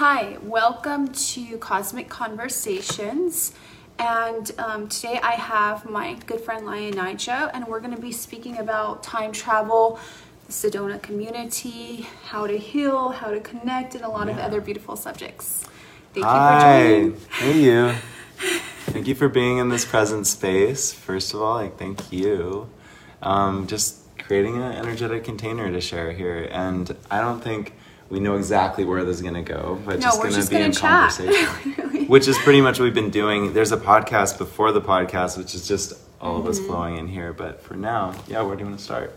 Hi, welcome to Cosmic Conversations. And um, today I have my good friend Lion Lionija, and we're going to be speaking about time travel, the Sedona community, how to heal, how to connect, and a lot of other beautiful subjects. Thank Hi. you for joining. Hey you. Thank you for being in this present space. First of all, like thank you. Um, just creating an energetic container to share here, and I don't think we know exactly where this is gonna go, but No, just gonna be gonna in chat. conversation, which is pretty much what we've been doing. There's a podcast before the podcast, which is just all of us Mm-hmm. flowing in here. But for now, yeah, where do you want to start?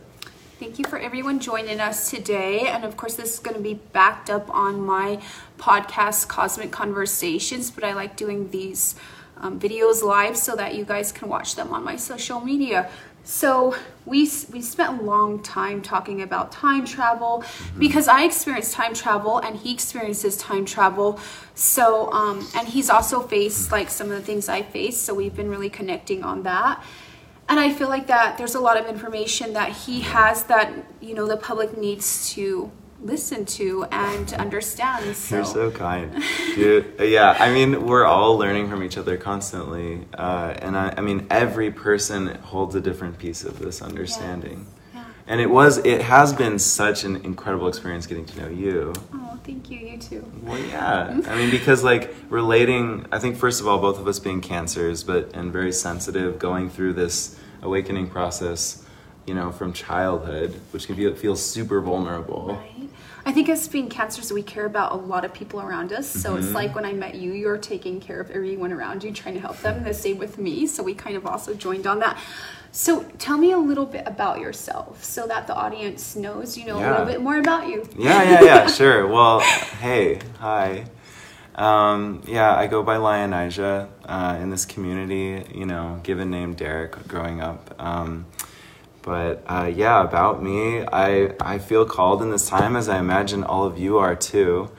Thank you for everyone joining us today. And of course, this is going to be backed up on my podcast, Cosmic Conversations, but I like doing these um, videos live so that you guys can watch them on my social media. So we we spent a long time talking about time travel because I experienced time travel and he experiences time travel. So um, and he's also faced like some of the things I faced. So we've been really connecting on that. And I feel like that there's a lot of information that he has that you know the public needs to listen to and understand. So, You're so kind, dude. Yeah, I mean, we're all learning from each other constantly, uh, and I, I mean, every person holds a different piece of this understanding. yeah. And it was, it has been such an incredible experience getting to know you. Oh, thank you. You too. Well, yeah. I mean, because like relating, I think first of all, both of us being cancers, but and very sensitive, going through this awakening process, you know, from childhood, which can feel feel super vulnerable. Right. I think as being cancers, we care about a lot of people around us. So it's like when I met you, you're taking care of everyone around you, trying to help them. The same with me. So we kind of also joined on that. So tell me a little bit about yourself so that the audience knows, you know, a little bit more about you. Yeah, yeah, yeah, sure. Well, hey, hi. Um, yeah, I go by Lionija uh, in this community, you know, given name Derek growing up. Um, but uh, yeah, about me, I, I feel called in this time, as I imagine all of you are too,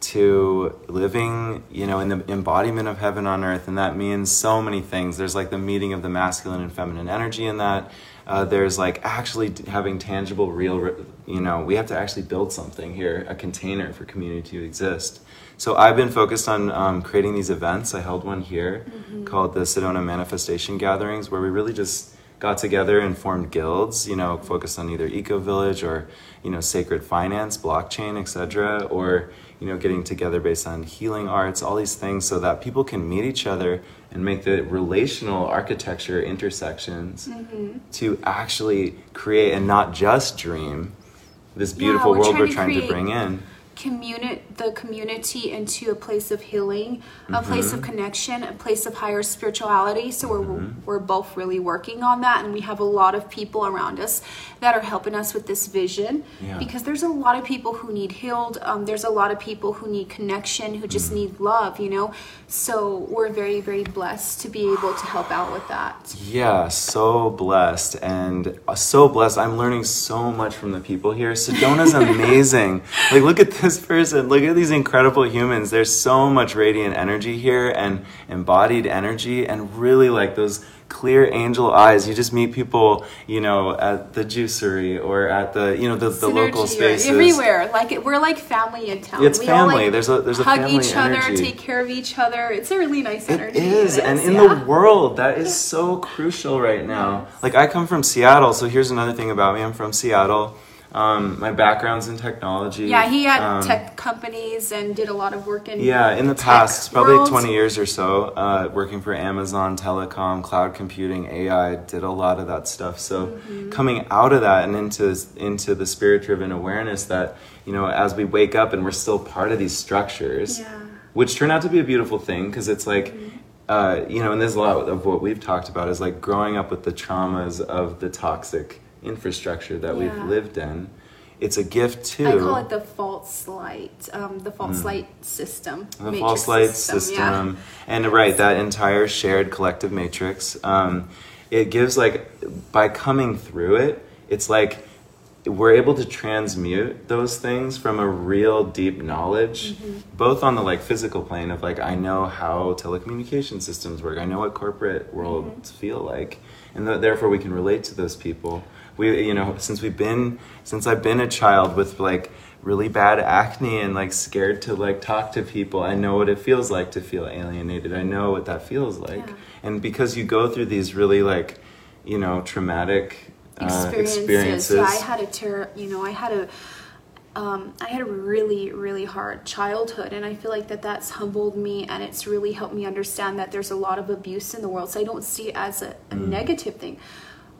to living, you know, in the embodiment of heaven on earth. And that means so many things. There's like the meeting of the masculine and feminine energy in that. Uh, there's like actually having tangible, real, you know, we have to actually build something here, a container for community to exist. So I've been focused on um, creating these events. I held one here called the Sedona Manifestation Gatherings, where we really just got together and formed guilds, you know, focused on either eco village or, you know, sacred finance, blockchain, etc., or, you know, getting together based on healing arts, all these things so that people can meet each other and make the relational architecture intersections mm-hmm. to actually create and not just dream this Yeah, beautiful we're world we're trying to create- bring in. Communi- the community into a place of healing, a place of connection, a place of higher spirituality. So we're we're both really working on that, and we have a lot of people around us that are helping us with this vision. Yeah. Because there's a lot of people who need healed. Um, there's a lot of people who need connection, who just need love. You know, so we're very very blessed to be able to help out with that. Yeah, so blessed and uh, so blessed. I'm learning so much from the people here. Sedona's amazing. like, look at this person. Look at these incredible humans. There's so much radiant energy here and embodied energy, and really like those clear angel eyes. You just meet people, you know, at the juicery or at the, you know, the, the local spaces. everywhere. Like it, we're like family in town. It's we all, family. like, There's a- there's a hug family each other, take care of each other. It's a really nice It energy. is, and in yeah. the world, that is so crucial right now. Like, I come from Seattle, so here's another thing about me I'm from Seattle. Um, my background's in technology. Yeah, he had Um, tech companies and did a lot of work in Yeah, in the past, probably 20 years or so, uh, working for Amazon, telecom, cloud computing, AI, did a lot of that stuff. So Mm-hmm. coming out of that and into into the spirit driven awareness that you know, as we wake up and we're still part of these structures, Yeah. Mm-hmm. which turn out to be a beautiful thing because it's like. Uh, you know, and there's a lot of what we've talked about is like growing up with the traumas of the toxic infrastructure that Yeah. we've lived in. It's a gift too. I call it the false light, um, the false light system. Mm. the false light system, system, and right that entire shared collective matrix um, it gives like by coming through it it's like we're able to transmute those things from a real deep knowledge Mm-hmm. both on the like physical plane of like i know how telecommunication systems work i know what corporate worlds Mm-hmm. feel like and th- therefore we can relate to those people we you know since we've been since i've been a child with like really bad acne and like scared to like talk to people. I know what it feels like to feel alienated. I know what that feels like. Yeah. And because you go through these really like, you know, traumatic uh, experiences. experiences. Yeah, I had a terror. You know, I had a. Um, I had a really, really hard childhood, and I feel like that that's humbled me, and it's really helped me understand that there's a lot of abuse in the world. So I don't see it as a, a Mm. negative thing.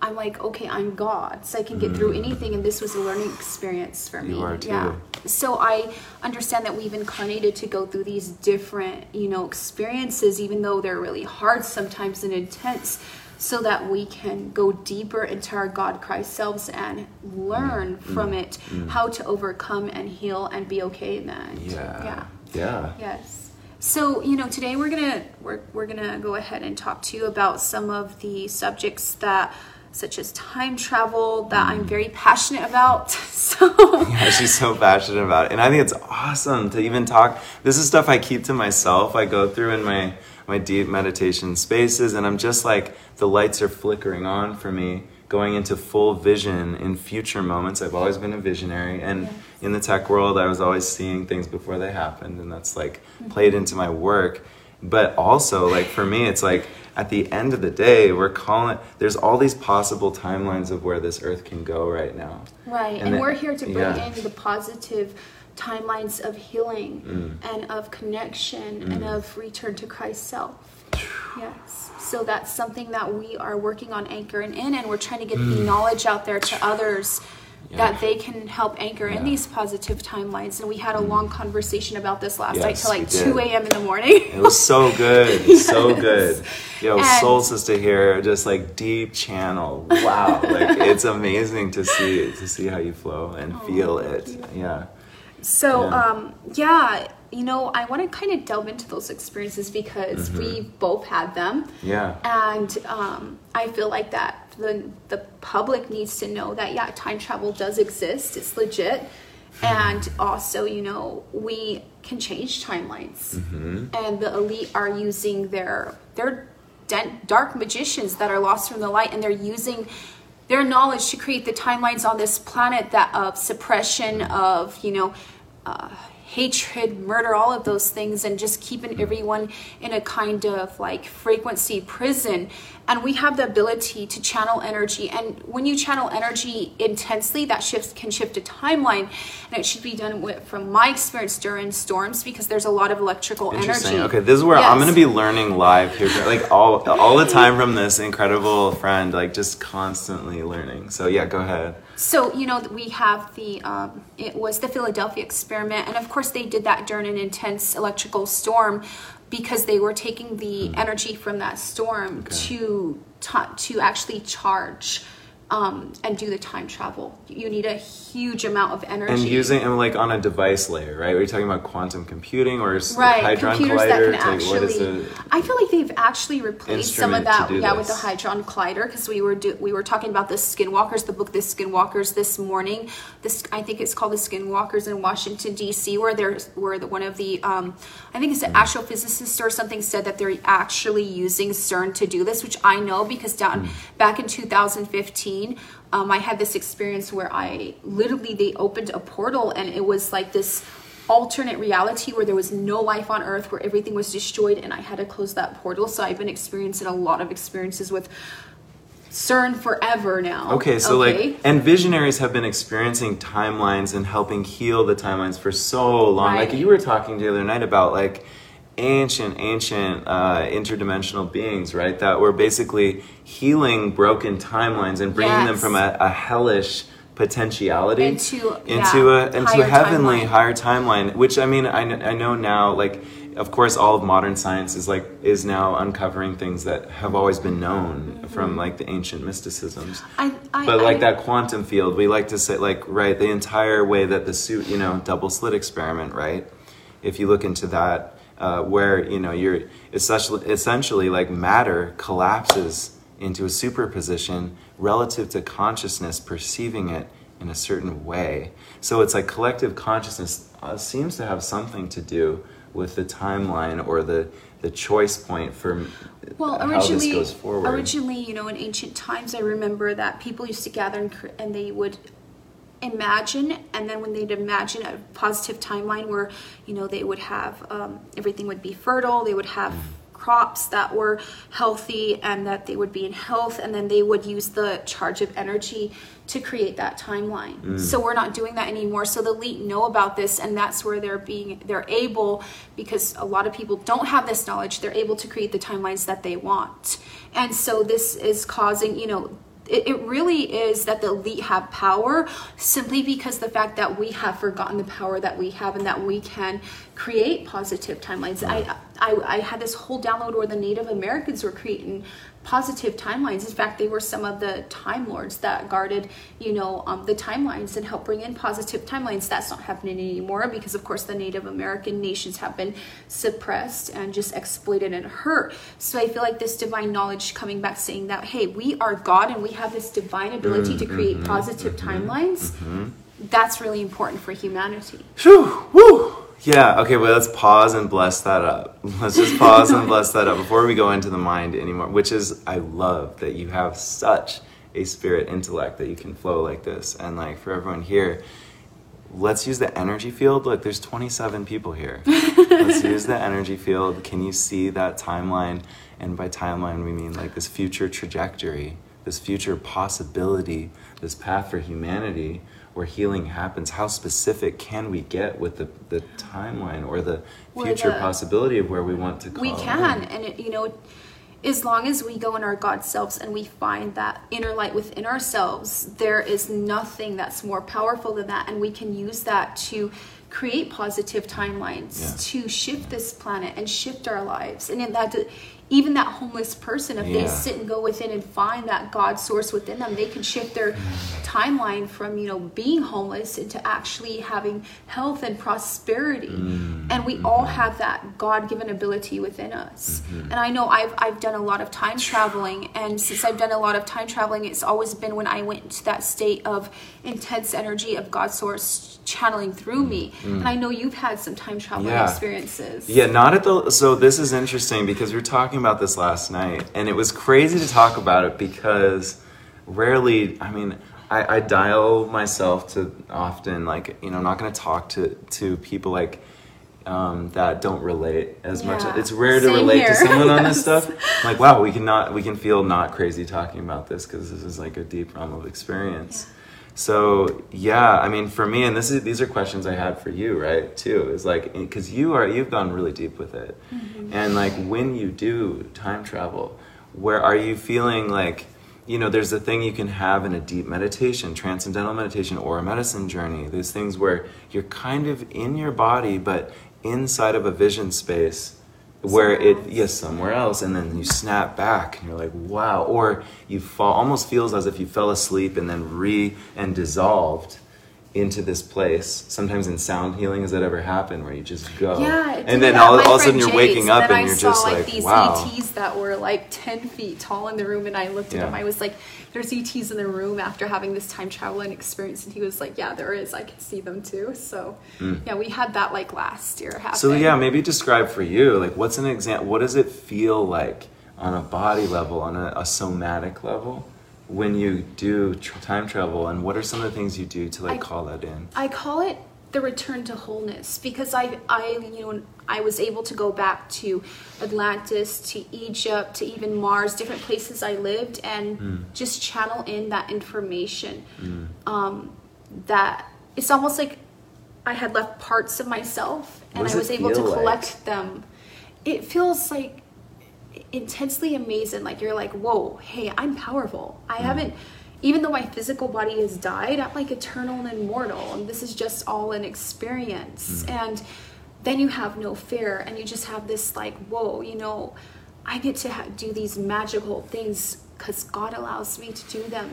I'm like, okay, I'm God, so I can get through Mm. anything, and this was a learning experience for me. You are too. Yeah. So I understand that we've incarnated to go through these different, you know, experiences, even though they're really hard sometimes and intense, so that we can go deeper into our God Christ selves and learn Mm. from it how to overcome and heal and be okay in that. yeah. Yeah. Yeah. Yes. So, you know, today we're gonna we're, we're gonna go ahead and talk to you about some of the subjects that such as time travel that I'm very passionate about. So Yeah, she's so passionate about it. And I think it's awesome to even talk. This is stuff I keep to myself. I go through in my, my deep meditation spaces, and I'm just like, the lights are flickering on for me, going into full vision in future moments. I've always been a visionary. And in the tech world, I was always seeing things before they happened, and that's like played into my work. But also, like, for me, it's like, at the end of the day, we're calling, there's all these possible timelines of where this earth can go right now. Right, And and, then- we're here to bring yeah. in the positive timelines of healing Mm. and of connection and of return to Christ self. Yes. So that's something that we are working on anchoring in, and we're trying to get the knowledge out there to others Mm. Yeah. that they can help anchor Yeah. in these positive timelines. And we had a long conversation about this last night till like 2 a.m. in the morning. It was so good, so good. Yo, And- Soul Sister here, just like deep channel. Wow, like it's amazing to see to see how you flow and feel it. Yeah, So, Yeah. um, yeah, you know, I want to kind of delve into those experiences because Mm-hmm. we both had them. yeah, And um, I feel like that the the public needs to know that yeah, time travel does exist. It's legit, hmm. and also you know we can change timelines. Mm-hmm. And the elite are using their their dark magicians that are lost from the light, and they're using their knowledge to create the timelines on this planet that of suppression of you know. Uh, hatred, murder, all of those things, and just keeping hmm. everyone in a kind of like frequency prison. And we have the ability to channel energy. And when you channel energy intensely, that shifts can shift a timeline. And it should be done with, from my experience during storms, because there's a lot of electrical interesting. energy. Okay, this is where I'm gonna be learning live here, like all all the time from this incredible friend, like just constantly learning. So yeah, go ahead. So you know we have the um, it was the Philadelphia experiment, and of course they did that during an intense electrical storm because they were taking the hmm. energy from that storm to to to actually charge um, and do the time travel. You need a huge amount of energy. And using and like on a device layer, right? Are you talking about quantum computing or right hadron computers collider? that can Like, what is actually i feel like they've actually replaced some of that yeah with the this. hadron collider because we were do, we were talking about the skinwalkers the book the skinwalkers this morning this i think it's called the skinwalkers in washington dc where there's where the, one of the um i think it's an astrophysicist or something said that they're actually using cern to do this which i know because down Hmm. back in 2015 um, i had this experience where i literally they opened a portal and it was like this alternate reality where there was no life on earth where everything was destroyed and i had to close that portal so i've been experiencing a lot of experiences with cern forever now Okay, so Okay? like, and visionaries have been experiencing timelines and helping heal the timelines for so long. Like you were talking the other night about like ancient, ancient uh, interdimensional beings, right? That were basically healing broken timelines and bringing them from a, a hellish potentiality Into- into yeah, a into higher a heavenly timeline. higher timeline. Which I mean, I, I know now, like. Of course, all of modern science is like is now uncovering things that have always been known from like the ancient mysticisms I, I, but like I- that quantum field we like to say like right the entire way that the suit you know double slit experiment right if you look into that uh, where you know you're essentially, essentially like matter collapses into a superposition relative to consciousness perceiving it in a certain way. So it's like collective consciousness uh, seems to have something to do with the timeline or the the choice point for well how originally this goes forward. originally you know in ancient times i remember that people used to gather and, and they would imagine and then when they'd imagine a positive timeline where you know they would have um, everything would be fertile they would have crops that were healthy and that they would be in health and then they would use the charge of energy to create that timeline. So we're not doing that anymore. So the elite know about this and that's where they're being they're able because a lot of people don't have this knowledge they're able to create the timelines that they want. And so this is causing you know it, it really is that the elite have power simply because the fact that we have forgotten the power that we have and that we can create positive timelines. I, I, I had this whole download where the Native Americans were creating positive timelines. In fact, they were some of the time lords that guarded, you know, um, the timelines and helped bring in positive timelines. That's not happening anymore because, of course, the Native American nations have been suppressed and just exploited and hurt. So I feel like this divine knowledge coming back saying that, hey, we are God and we have this divine ability to create mm-hmm. positive mm-hmm. timelines. Mm-hmm. That's really important for humanity. Phew, woo. Yeah, okay, well, let's pause and bless that up. Let's just pause and bless that up before we go into the mind anymore, which is, I love that you have such a spirit intellect that you can flow like this. And, like, for everyone here, let's use the energy field. Look, there's 27 people here. let's use the energy field. Can you see that timeline? And by timeline, we mean like this future trajectory, this future possibility, this path for humanity where healing happens. How specific can we get with the, the timeline or the future the- possibility of where we want to we can in? and it, you know as long as we go in our god selves and we find that inner light within ourselves there is nothing that's more powerful than that and we can use that to create positive timelines Yeah. to shift this planet and shift our lives and in that even that homeless person if they sit and go within and find that god source within them they can shift their timeline from you know being homeless into actually having health and prosperity. Mm-hmm. And we all have that god-given ability within us. Mm-hmm. And i know i've i've done a lot of time traveling and since i've done a lot of time traveling it's always been when i went into that state of intense energy of god source channeling through me. Mm-hmm. And i know you've had some time traveling Yeah. experiences. Yeah, not at the. So this is interesting because we're talking about this last night, and it was crazy to talk about it because rarely. I mean, I, I dial myself to often like you know, I'm not going to talk to to people like um, that don't relate as much. It's rare to Same relate here. to someone on this Yes. stuff. Like, wow, we can not we can feel not crazy talking about this because this is like a deep realm of experience. So yeah, I mean, for me, and this is these are questions I had for you, right? Too is like eh, because you are you've gone really deep with it, mm-hmm. and like when you do time travel, where are you feeling like you know there's a thing you can have in a deep meditation, transcendental meditation, or a medicine journey. There's things where you're kind of in your body, but inside of a vision space where it yes somewhere else and then you snap back and you're like wow or you fall almost feels as if you fell asleep and then re and dissolved into this place sometimes in sound healing has that ever happened where you just go Yeah, and then all, all of a sudden you're Jace, waking up and I you're saw, just like, these wow ETs that were like ten feet tall in the room, and I looked at Yeah. him. I was like, "There's ETs in the room." After having this time traveling experience, and he was like, "Yeah, there is. I can see them too." So, yeah, we had that like last year happen. Mm. so yeah maybe describe for you like what's an example what does it feel like on a body level on a, a somatic level when you do tr- time travel and what are some of the things you do to like I- call that in I call it the return to wholeness because I, I, you know, I was able to go back to Atlantis, to Egypt, to even Mars, different places I lived, and Hmm. just channel in that information. Um, that it's almost like I had left parts of myself, and I was able to like? collect them. It feels like intensely amazing. Like you're like, whoa, hey, I'm powerful. I mm. haven't, even though my physical body has died, I'm like eternal and immortal. And this is just all an experience. Mm. And then you have no fear and you just have this like, whoa, you know, I get to ha- do these magical things because God allows me to do them.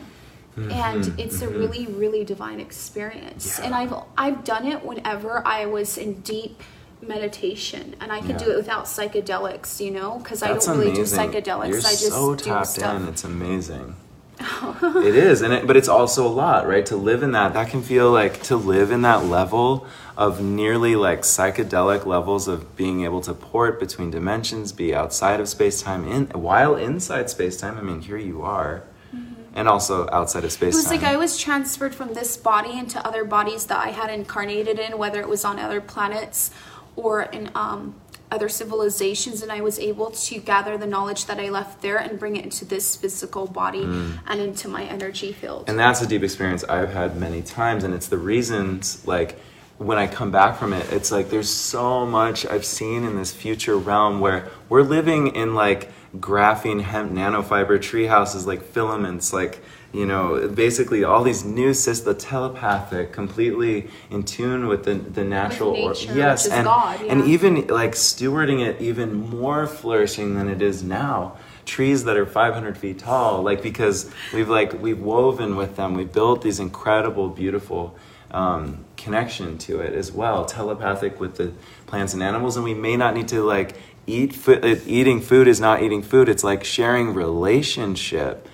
And mm-hmm, it's a mm-hmm. really, really divine experience. And I've I've done it whenever I was in deep meditation, and I can Yeah. do it without psychedelics, you know, because I don't really amazing. do psychedelics. You're I just so do tapped stuff. in. It's amazing. it is, and it, but it's also a lot, right? To live in that, that can feel like to live in that level of nearly like psychedelic levels of being able to port between dimensions, be outside of space time, in while inside space time. I mean, here you are, mm-hmm. and also outside of space It was like I was transferred from this body into other bodies that I had incarnated in, whether it was on other planets or in um, other civilizations, and I was able to gather the knowledge that I left there and bring it into this physical body and into my energy field. Mm. and that's a deep experience I've had many times, and it's the reasons like when I come back from it, it's like there's so much I've seen in this future realm where we're living in like graphene hemp nanofiber tree houses, like filaments, like you know, basically all these new systems, the telepathic, completely in tune with the the natural, or- nature, yes, which is and God, and even like stewarding it even more flourishing than it is now. Trees that are 500 feet tall like because we've like we've woven with them. We've built these incredible beautiful um, connection to it as well. Telepathic with the plants and animals and we may not need to like eat food eating food is not eating food. It's like sharing relationship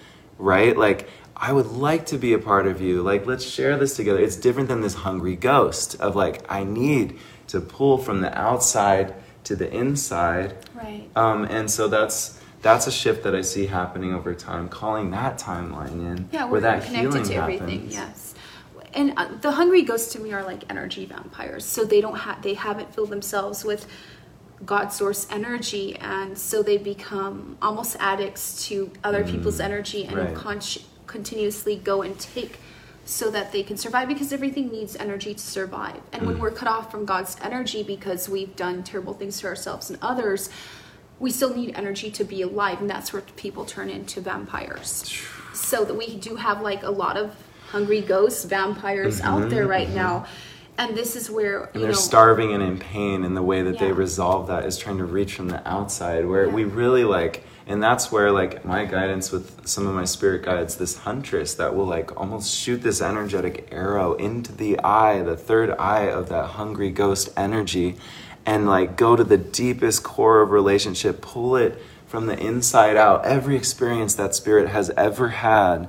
right? Like i would like to be a part of you like let's share this together it's different than this hungry ghost of like i need to pull from the outside to the inside right. um, and so that's that's a shift that I see happening over time, calling that timeline in Yeah, where we're that connected healing to everything. happens. Yes, and uh, the hungry ghosts to me are like energy vampires. So they don't have they haven't filled themselves with God source energy, and so they become almost addicts to other people's energy and Mm, right. con- continuously go and take so that they can survive because everything needs energy to survive. And Mm. when we're cut off from God's energy because we've done terrible things to ourselves and others, we still need energy to be alive, and that's where people turn into vampires. So that we do have like a lot of hungry ghosts, vampires out there right now. And this is where Mm-hmm, And they're know starving and in pain, and the way that they resolve that is trying to reach from the outside, where Yeah. we really like, and that's where like my guidance with some of my spirit guides, this huntress that will like almost shoot this energetic arrow into the eye, the third eye of that hungry ghost energy, and like go to the deepest core of relationship, pull it from the inside out, every experience that spirit has ever had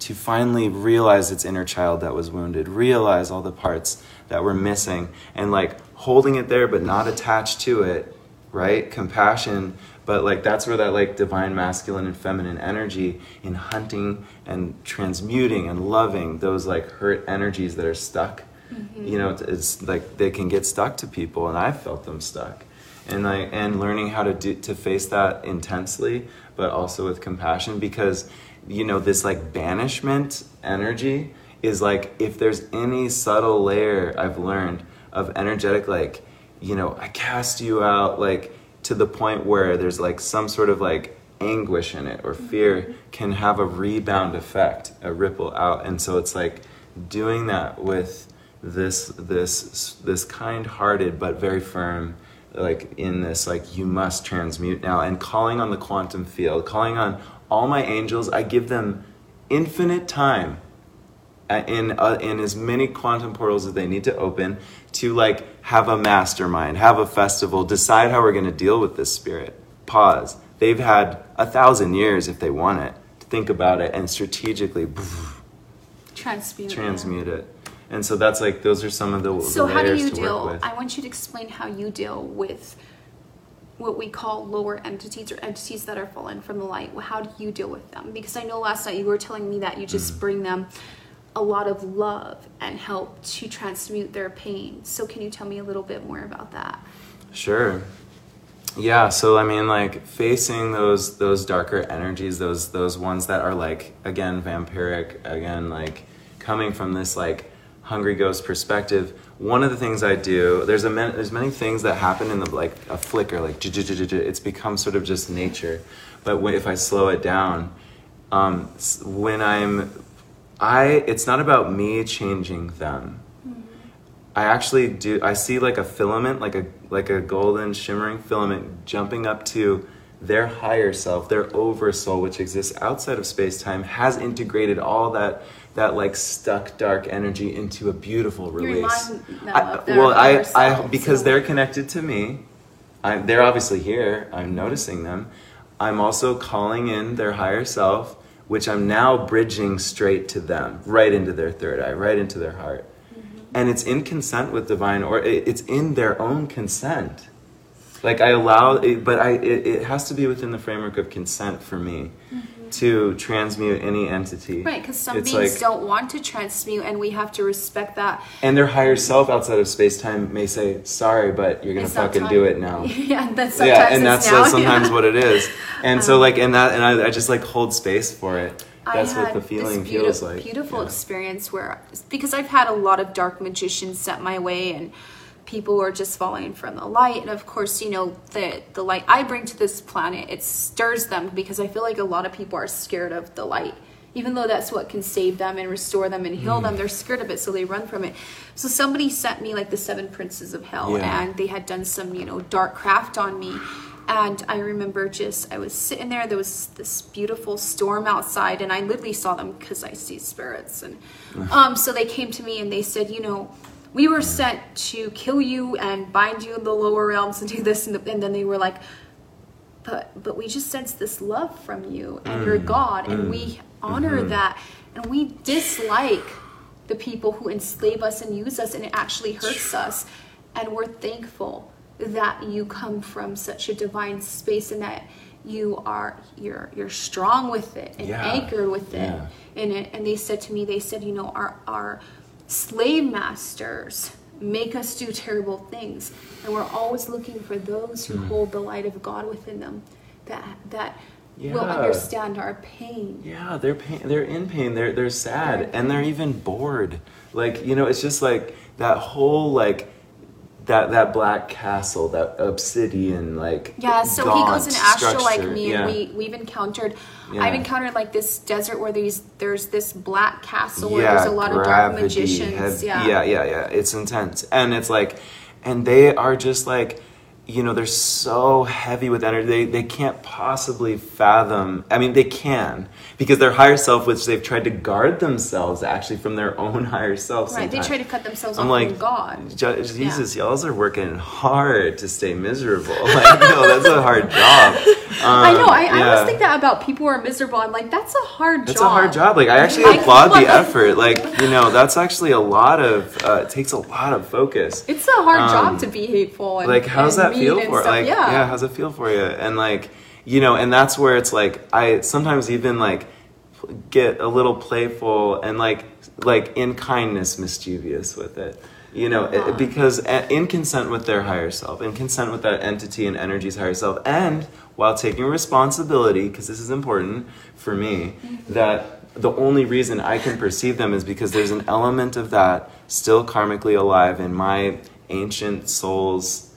to finally realize its inner child that was wounded, realize all the parts that were missing, and like holding it there but not attached to it, right? Compassion, but like that's where that like divine masculine and feminine energy in hunting and transmuting and loving those like hurt energies that are stuck. Mm-hmm. You know, it's- it's like they can get stuck to people, and I've felt them stuck and like and learning how to do to face that intensely but also with compassion because you know this like banishment energy is like if there's any subtle layer i've learned of energetic like you know i cast you out like to the point where there's like some sort of like anguish in it or mm-hmm. fear can have a rebound effect a ripple out. And so it's like doing that with this this this kind-hearted but very firm like in this like you must transmute now. And calling on the quantum field calling on all my angels i give them infinite time in uh, in as many quantum portals as they need to open to like have a mastermind have a festival decide how we're going to deal with this spirit pause they've had a thousand years if they want it to think about it and strategically transmute. transmute it and so that's like those are some of the, So the how do you deal? I want you to explain how you deal with what we call lower entities or entities that are fallen from the light. How do you deal with them? Because I know last night you were telling me that you just Mm. bring them a lot of love and help to transmute their pain. So can you tell me a little bit more about that? Sure. Yeah, so I mean like facing those those darker energies, those those ones that are like again vampiric, again like coming from this like hungry ghost perspective. One of the things I do, there's a man, there's many things that happen in the like a flicker, like it's become sort of just nature. But if I slow it down, um, when I'm, I it's not about me changing them. I actually do. I see like a filament, like a like a golden shimmering filament jumping up to their higher self, their oversoul, which exists outside of space time, has integrated all that that like stuck dark energy into a beautiful release. I- well, I, I because so- they're connected to me. I, they're obviously here. I'm noticing them. I'm also calling in their higher self, which I'm now bridging straight to them, right into their third eye, right into their heart. Mm-hmm. And it's in consent with divine, or it's in their own consent. Like I allow, but I it, it has to be within the framework of consent for me. Mm-hmm. To transmute any entity. Right, because some It's beings like- don't want to transmute, and we have to respect that. And their higher self outside of space time may say, "Sorry, but you're gonna It's fucking do it now." yeah, that's yeah, sometimes and that's now. sometimes yeah. what it is. And so, um, like, and that, and I, I just like hold space for it. I That's what the feeling beauti- feels like. Beautiful Yeah. experience where, because I've had a lot of dark magicians set my way, and people are just falling from the light. And of course, you know the the light I bring to this planet it stirs them because I feel like a lot of people are scared of the light. Even though that's what can save them and restore them and Mm. heal them, they're scared of it, so they run from it. So somebody sent me like the seven princes of hell, Yeah. and they had done some, you know, dark craft on me. And I remember just, I was sitting there, there was this beautiful storm outside, and I literally saw them because I see spirits. And um, so they came to me and they said, you know, we were sent to kill you and bind you in the lower realms and do this. And, the, and then they were like, but but we just sense this love from you and your mm, God, and mm, we honor mm-hmm. that, and we dislike the people who enslave us and use us, and it actually hurts us, and we're thankful that you come from such a divine space and that you are you're you're strong with it and Yeah. anchored with it Yeah. in it and they said to me they said you know our our slave masters make us do terrible things and we're always looking for those who hmm. hold the light of god within them that that will understand our pain Yeah, they're pain. They're in pain. They're they're sad, They're- and they're even bored. Like you know, it's just like that whole like that that black castle, that obsidian like. yeah so he goes in astral like me Yeah. and we we've encountered Yeah. i've encountered like this desert where there's there's this black castle where yeah, there's a lot of dark magicians heavy- yeah yeah, yeah, yeah. It's intense, and it's like, and they are just like, you know, they're so heavy with energy. They they can't possibly fathom. I mean, they can because their higher self, which they've tried to guard themselves actually from their own higher self. right they try to cut themselves I'm off like, from god "Je- Jesus, y'all are working hard to stay miserable. Like, no, that's a hard job. I know. Um, I, I always think that about people who are miserable. I'm like, that's a hard That's job. a hard job. Like I actually Like, applaud the effort. Like you know, that's actually a lot of. Uh, it takes a lot of focus. It's a hard Um, job to be hateful. And, Like how's that feel for? stuff. Like yeah. yeah, how's it feel for you? And like you know, and that's where it's like I sometimes even like get a little playful and like like in kindness mischievous with it. You know, it- Uh-huh. because in consent with their higher self, in consent with that entity and energy's higher self, and while taking responsibility, because this is important for me, Mm-hmm. that the only reason I can perceive them is because there's an element of that still karmically alive in my ancient soul's,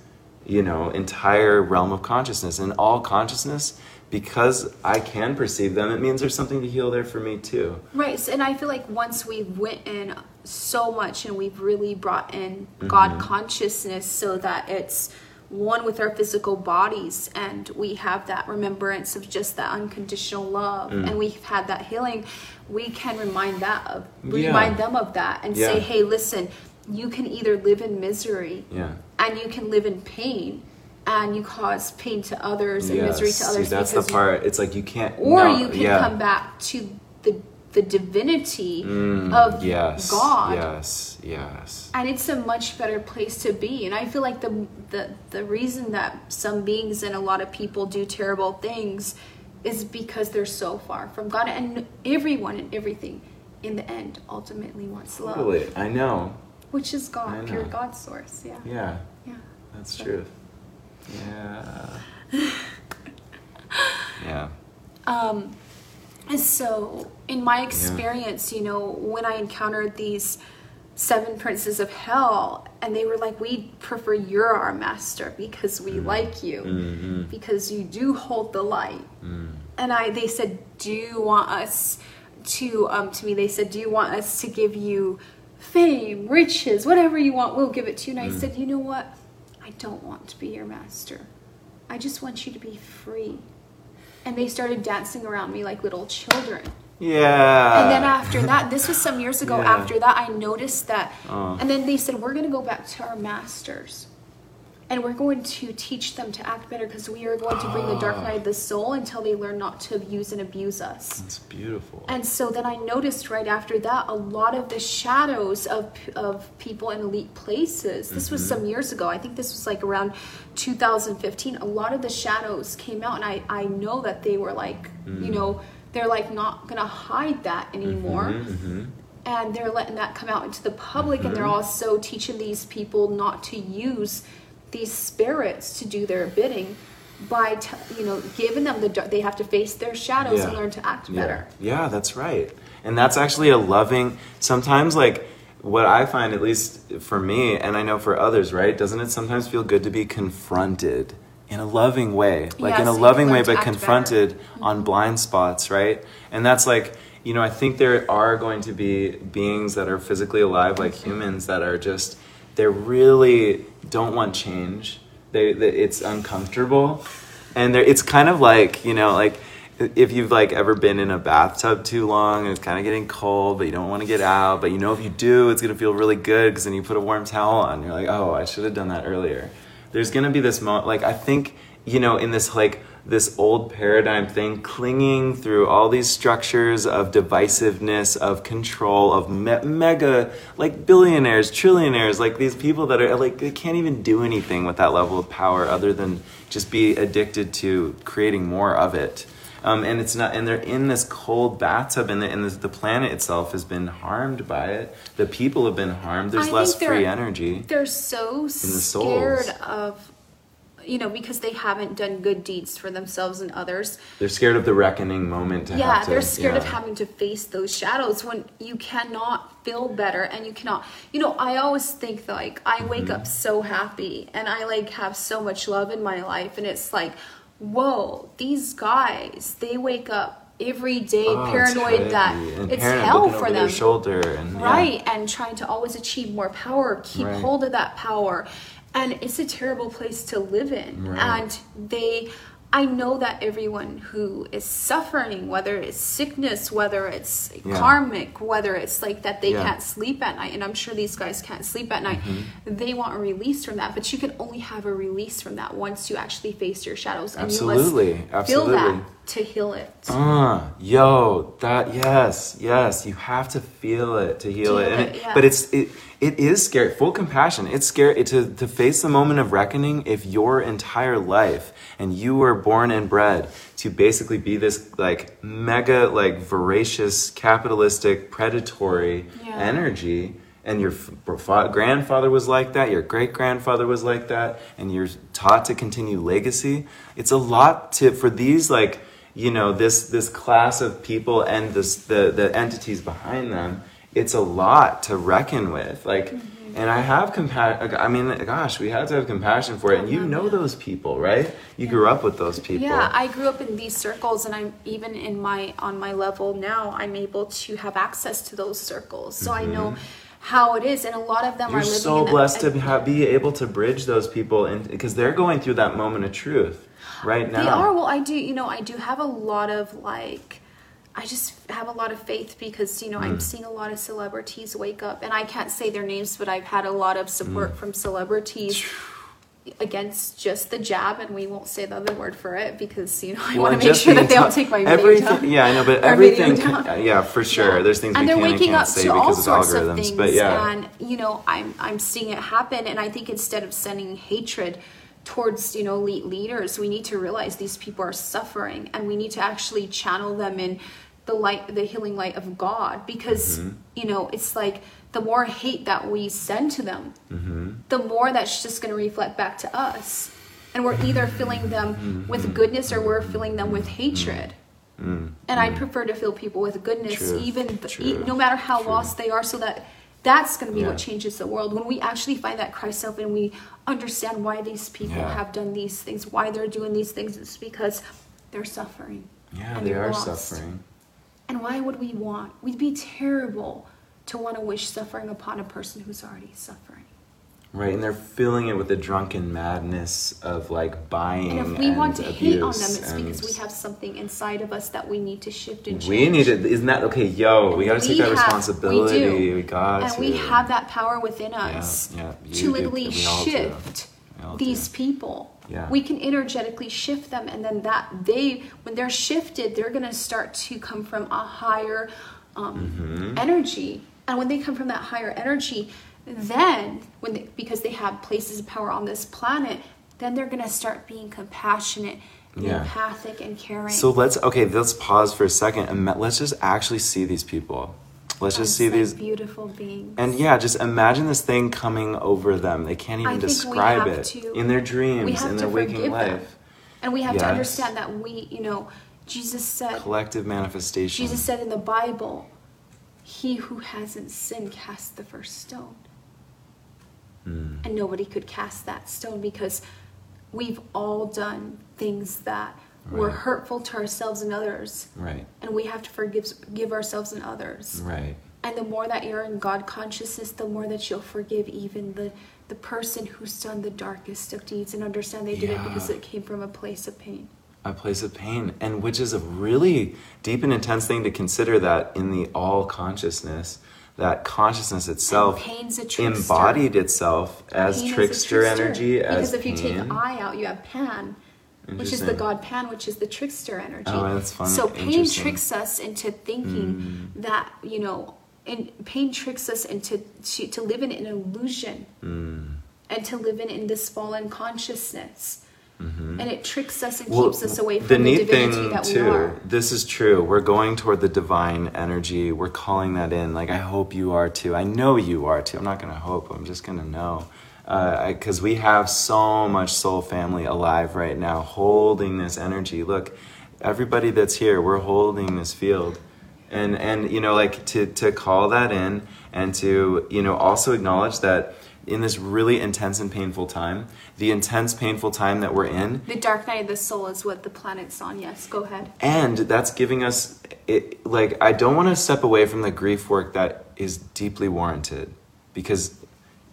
you know, entire realm of consciousness. And all consciousness, because I can perceive them, it means there's something to heal there for me too. Right. So, and I feel like once we've went in so much and we've really brought in Mm-hmm. God consciousness so that it's one with our physical bodies and we have that remembrance of just that unconditional love Mm. and we've had that healing we can remind that of Yeah. remind them of that and say hey listen you can either live in misery Yeah. and you can live in pain and you cause pain to others and misery Yes. to See, others that's the you- part. It's like you can't. or no, you can yeah. come back to the the divinity Mm, of yes, God. Yes. Yes. And it's a much better place to be. And I feel like the, the the reason that some beings and a lot of people do terrible things is because they're so far from God. And everyone and everything in the end ultimately wants love. Totally. I know. Which is God, pure. God source. Yeah. Yeah. Yeah. That's So- true. Yeah. yeah. Um, and so, in my experience, you know, when I encountered these seven princes of hell, and they were like, "We prefer you're our master because we like you, Mm-hmm. because you do hold the light." And I, they said, "Do you want us to?" Um, to me, they said, "Do you want us to give you fame, riches, whatever you want? We'll give it to you." And I mm. said, "You know what? I don't want to be your master. I just want you to be free." and they started dancing around me like little children. Yeah. And then after that, this was some years ago. Yeah. After that, I noticed that, Oh. and then they said we're going to go back to our masters, and we're going to teach them to act better because we are going to bring the dark Ah. night of the soul until they learn not to abuse and abuse us. That's beautiful. And so then I noticed right after that a lot of the shadows of of people in elite places. This was some years ago. I think this was like around 2015. A lot of the shadows came out, and I I know that they were like you know they're like not gonna hide that anymore Mm-hmm. and they're letting that come out into the public and they're also teaching these people not to use these spirits to do their bidding by t- you know giving them the dark they have to face their shadows and learn to act Yeah. better Yeah, that's right. And that's actually a loving, sometimes like what I find, at least for me, and I know for others, right? Doesn't it sometimes feel good to be confronted in a loving way? Like Yeah, in a loving way, but confronted mm-hmm. on blind spots, right? And that's like, you know, I think there are going to be beings that are physically alive, like humans, that are just, they really don't want change. They, they it's uncomfortable. And it's kind of like you know like if you've like ever been in a bathtub too long and it's kind of getting cold but you don't want to get out but you know if you do it's going to feel really good because then you put a warm towel on. You're like oh i should have done that earlier. There's going to be this moment like i think you know in this like this old paradigm thing clinging through all these structures of divisiveness of control of me- mega like billionaires trillionaires like these people that are like they can't even do anything with that level of power other than just be addicted to creating more of it. Um, and it's not and they're in this cold bathtub and the, and the, the planet itself has been harmed by it. The people have been harmed. There's I less free energy they're so souls. scared of you know because they haven't done good deeds for themselves and others they're scared of the reckoning moment to yeah have to, they're scared of having to face those shadows when you cannot feel better and you cannot you know i always think that, like i wake Mm-hmm. up so happy and i like have so much love in my life and it's like whoa these guys they wake up every day Oh, it's paranoid that. And it's hell for them shoulder and yeah. right and trying to always achieve more power keep Right. hold of that power and it's a terrible place to live in Right. and they i know that everyone who is suffering whether it's sickness whether it's Yeah. karmic whether it's like that they Yeah. Mm-hmm. can't sleep at night and i'm sure these guys can't sleep at night they want a release from that but you can only have a release from that once you actually face your shadows and Absolutely, you must feel absolutely. that to heal it Uh, yo, that yes, yes, you have to feel it to heal To it. heal And it, it- yeah. But it's it it is scary. Full compassion. It's scary to to face the moment of reckoning if your entire life and you were born and bred to basically be this like mega like voracious capitalistic predatory Yeah. energy and your f- fa- grandfather was like that, your great grandfather was like that, and you're taught to continue legacy. It's a lot to for these like you know this this class of people and this the the entities behind them. It's a lot to reckon with, like. Mm-hmm. And I have compassion. I mean, gosh, we have to have compassion for it. And you know those people, right? You grew up with those people. Yeah, I grew up in these circles, and I'm even in my on my level now. I'm able to have access to those circles, so I know how it is. And a lot of them Mm-hmm. You're are living. so blessed to have, be able to bridge those people, and because they're going through that moment of truth right now. They are. Well, I do. You know, I do have a lot of like. I just have a lot of faith because you know Mm. I'm seeing a lot of celebrities wake up, and I can't say their names, but I've had a lot of support Mm. from celebrities against just the jab, and we won't say the other word for it because you know I Well, want to make sure that they don't take my video everything. down. Yeah, I know, but everything. Can, yeah, for sure. Yeah. There's things and we they're can, waking can't up say to all sorts algorithms. of things, but yeah, and you know, I'm I'm seeing it happen, and I think instead of sending hatred towards you know elite leaders, we need to realize these people are suffering, and we need to actually channel them in the light, the healing light of God, because Mm-hmm. you know, it's like the more hate that we send to them, Mm-hmm. the more that's just going to reflect back to us, and we're either filling them Mm-hmm. with goodness or we're filling them with hatred. And I prefer to fill people with goodness, Mm-hmm. Even true, e- no matter how true. lost they are, so that that's going to be Yeah. what changes the world. When we actually find that Christ self and we understand why these people Yeah. have done these things, why they're doing these things, it's because they're suffering. yeah, they are lost. suffering. And why would we want? We'd be terrible to want to wish suffering upon a person who's already suffering. Right, and they're filling it with the drunken madness of like buying. And if we want to hate on them, it's because we have something inside of us that we need to shift and change. We need it. Isn't that okay? Yo, we got to take that have- responsibility. We, do. We got and to. we have that power within us yeah, you to do, literally shift these do. people. Yeah. We can energetically shift them, and then that they, when they're shifted, they're gonna start to come from a higher um, Mm-hmm. energy. And when they come from that higher energy, then when they, because they have places of power on this planet, then they're gonna start being compassionate and Yeah. empathic and caring. So let's okay. Let's pause for a second and let's just actually see these people. Let's just see these. beautiful beings. And yeah, just imagine this thing coming over them. They can't even describe it to- in their dreams, in their waking forgive them. life. And we have to understand that we, you know, Jesus said, Collective manifestation. Jesus said in the Bible, he who hasn't sinned cast the first stone. Hmm. And nobody could cast that stone because we've all done things that were hurtful to ourselves and others. Right. And we have to forgive give ourselves and others. Right. And the more that you're in God consciousness, the more that you'll forgive even the, the person who's done the darkest of deeds and understand they did it because it came from a place of pain. a place of pain and which is a really deep and intense thing to consider that in the all consciousnness that consciousness itself embodied itself as Pain trickster, energy as because if you take pain. I out, you have Pan, which is the god Pan, which is the trickster energy. Oh, that's. So pain tricks us into thinking that you know, and pain tricks us into to, to live in an illusion Hmm. and to live in in this fallen consciousness. And it tricks us and Mm-hmm. Well, keeps us away from the, neat thing that we too are. this is true. We're going toward the divine energy. We're calling that in. Like i hope you are too. I know you are too. I'm not gonna hope. I'm just gonna know. Because we have so much soul family alive right now holding this energy. Look everybody that's here we're holding this field. And and you know like to to call that in and to you know also acknowledge that in this really intense and painful time the intense painful time that we're in The dark night of the soul is what the planet's on. Yes, go ahead. and that's giving us it like i don't want to step away from the grief work that is deeply warranted because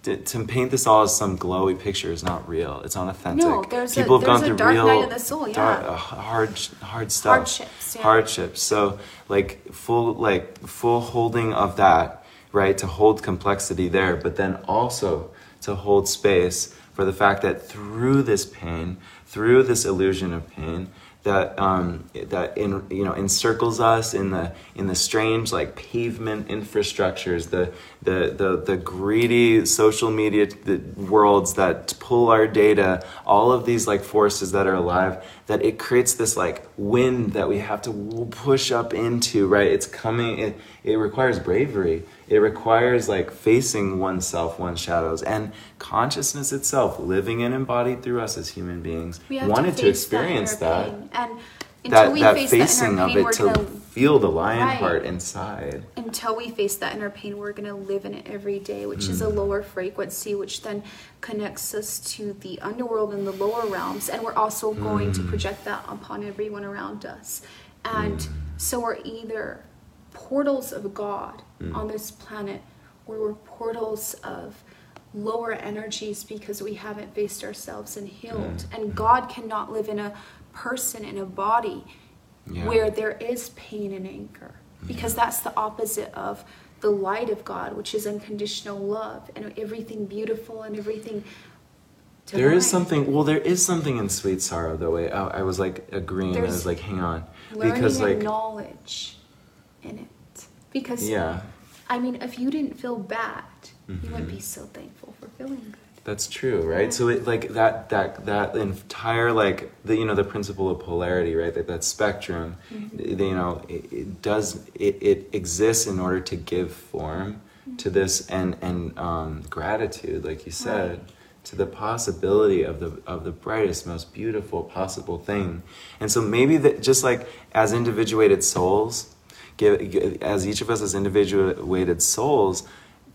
to, to paint this all as some glowy picture is not real it's unauthentic. No, there's a- people have gone a through dark real night of the soul, yeah. dark- uh, hard hard stuff Hardships, yeah. hardships so like full like full holding of that right to hold complexity there but then also to hold space for the fact that through this pain through this illusion of pain that um, that in you know encircles us in the in the strange like pavement infrastructures the the the, the greedy social media worlds that pull our data all of these like forces that are alive that it creates this like wind that we have to push up into right? It's coming it it requires bravery it requires like facing oneself one's shadows and consciousness itself living and embodied through us as human beings wanted to, face experience that. that. And until that, we that face facing that of inner pain, it to gonna feel the lion Right. heart inside until we face that inner pain, we're going to live in it every day, which is a Mm. lower frequency, which then connects us to the underworld and the lower realms. And we're also going Mm. to project that upon everyone around us. And so we're either portals of God Mm. on this planet, or we're portals of lower energies because we haven't faced ourselves and healed. Mm. And God cannot live in a person, in a body Yeah. where there is pain and anger because that's the opposite of the light of God, which is unconditional love and everything beautiful and everything. There is something. Well, there is something in sweet sorrow, though. I, I was like agreeing. I was like, hang on, because like, knowledge in it. Because yeah, I mean, if you didn't feel bad, you wouldn't Mm-hmm. be so thankful for feeling good. that's true, right? So it like that that that entire like the you know the principle of polarity, right? That that spectrum, Mm-hmm. you know, it, it does it, it exists in order to give form to this and and um, gratitude, like you said. Right. to the possibility of the of the brightest most beautiful possible thing and so maybe that just like as individuated souls give, give- as each of us as individuated souls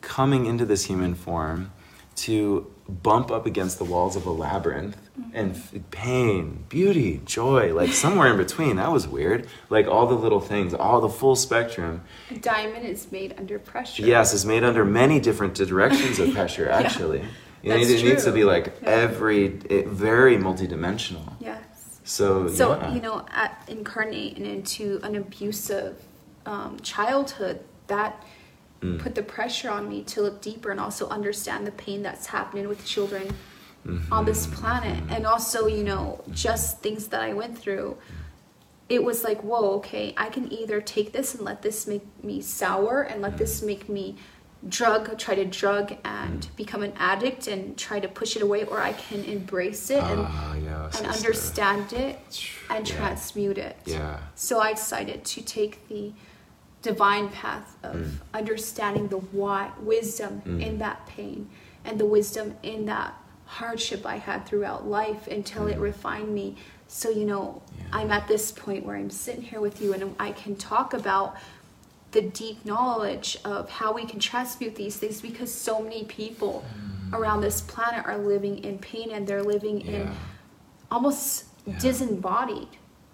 coming into this human form to bump up against the walls of a labyrinth mm-hmm. and f- pain beauty joy like somewhere in between that was weird like all the little things all the full spectrum A diamond is made under pressure. Yes, it's made under many different directions of pressure. Actually, That's it needs to be like Yeah. every it, very multidimensional. Yes. So, So yeah. you know, at, incarnating into an abusive um, childhood, that Mm. put the pressure on me to look deeper and also understand the pain that's happening with children on this Mm-hmm. planet, and also you know just things that I went through. It was like, whoa, okay, I can either take this and let this make me sour and let this Mm. make me drug try to drug and become an addict and try to push it away or i can embrace it and, Ah, yeah, and understand it and Yeah. transmute it Yeah. so i decided to take the divine path of Mm. understanding the why wisdom in that pain and the wisdom in that hardship i had throughout life until it refined me so you know Mm. Yeah. i'm at this point where i'm sitting here with you and i can talk about the deep knowledge of how we can transmute these things because so many people around this planet are living in pain and they're living in almost Yeah. disembodied.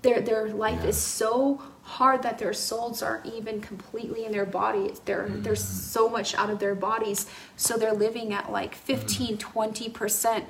Their their life Yeah. is so hard that their souls aren't even completely in their body. They're Mm-hmm. there's so much out of their bodies. So they're living at like 15, 20%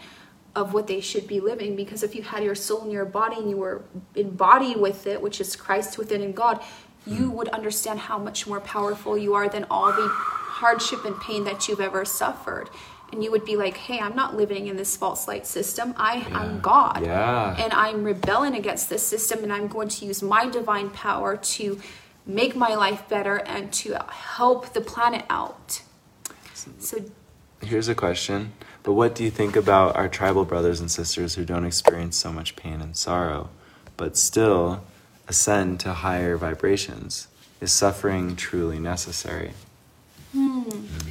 of what they should be living because if you had your soul in your body and you were embodied with it, which is Christ within in God, you would understand how much more powerful you are than all the hardship and pain that you've ever suffered. And you would be like, hey, I'm not living in this false light system. I, I'm God. Yeah. And I'm rebelling against this system, and I'm going to use my divine power to make my life better and to help the planet out. So, Here's a question. But what do you think about our tribal brothers and sisters who don't experience so much pain and sorrow, but still ascend to higher vibrations? Is suffering truly necessary?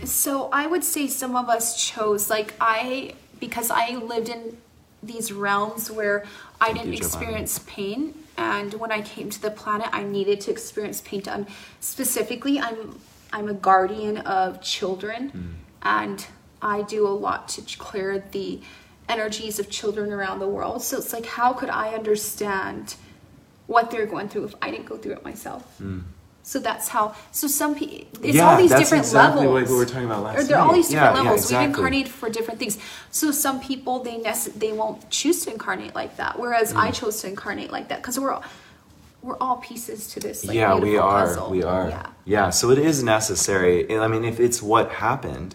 So I would say some of us chose, like, I, because I lived in these realms where I didn't experience pain. And when I came to the planet, I needed to experience pain. To un- specifically, I'm I'm a guardian of children, Hmm. and I do a lot to clear the energies of children around the world. So it's like, how could I understand what they're going through if I didn't go through it myself? So that's how. So some people, it's. Yeah, all these different exactly levels. what we were talking about last Or There are all these different Yeah, yeah, levels. We incarnate for different things. So some people they nece- they won't choose to incarnate like that, whereas Mm. I chose to incarnate like that because we're all, we're all pieces to this. Like, yeah, we are. puzzle. We are. Yeah. Yeah. So it is necessary. I mean, if it's what happened,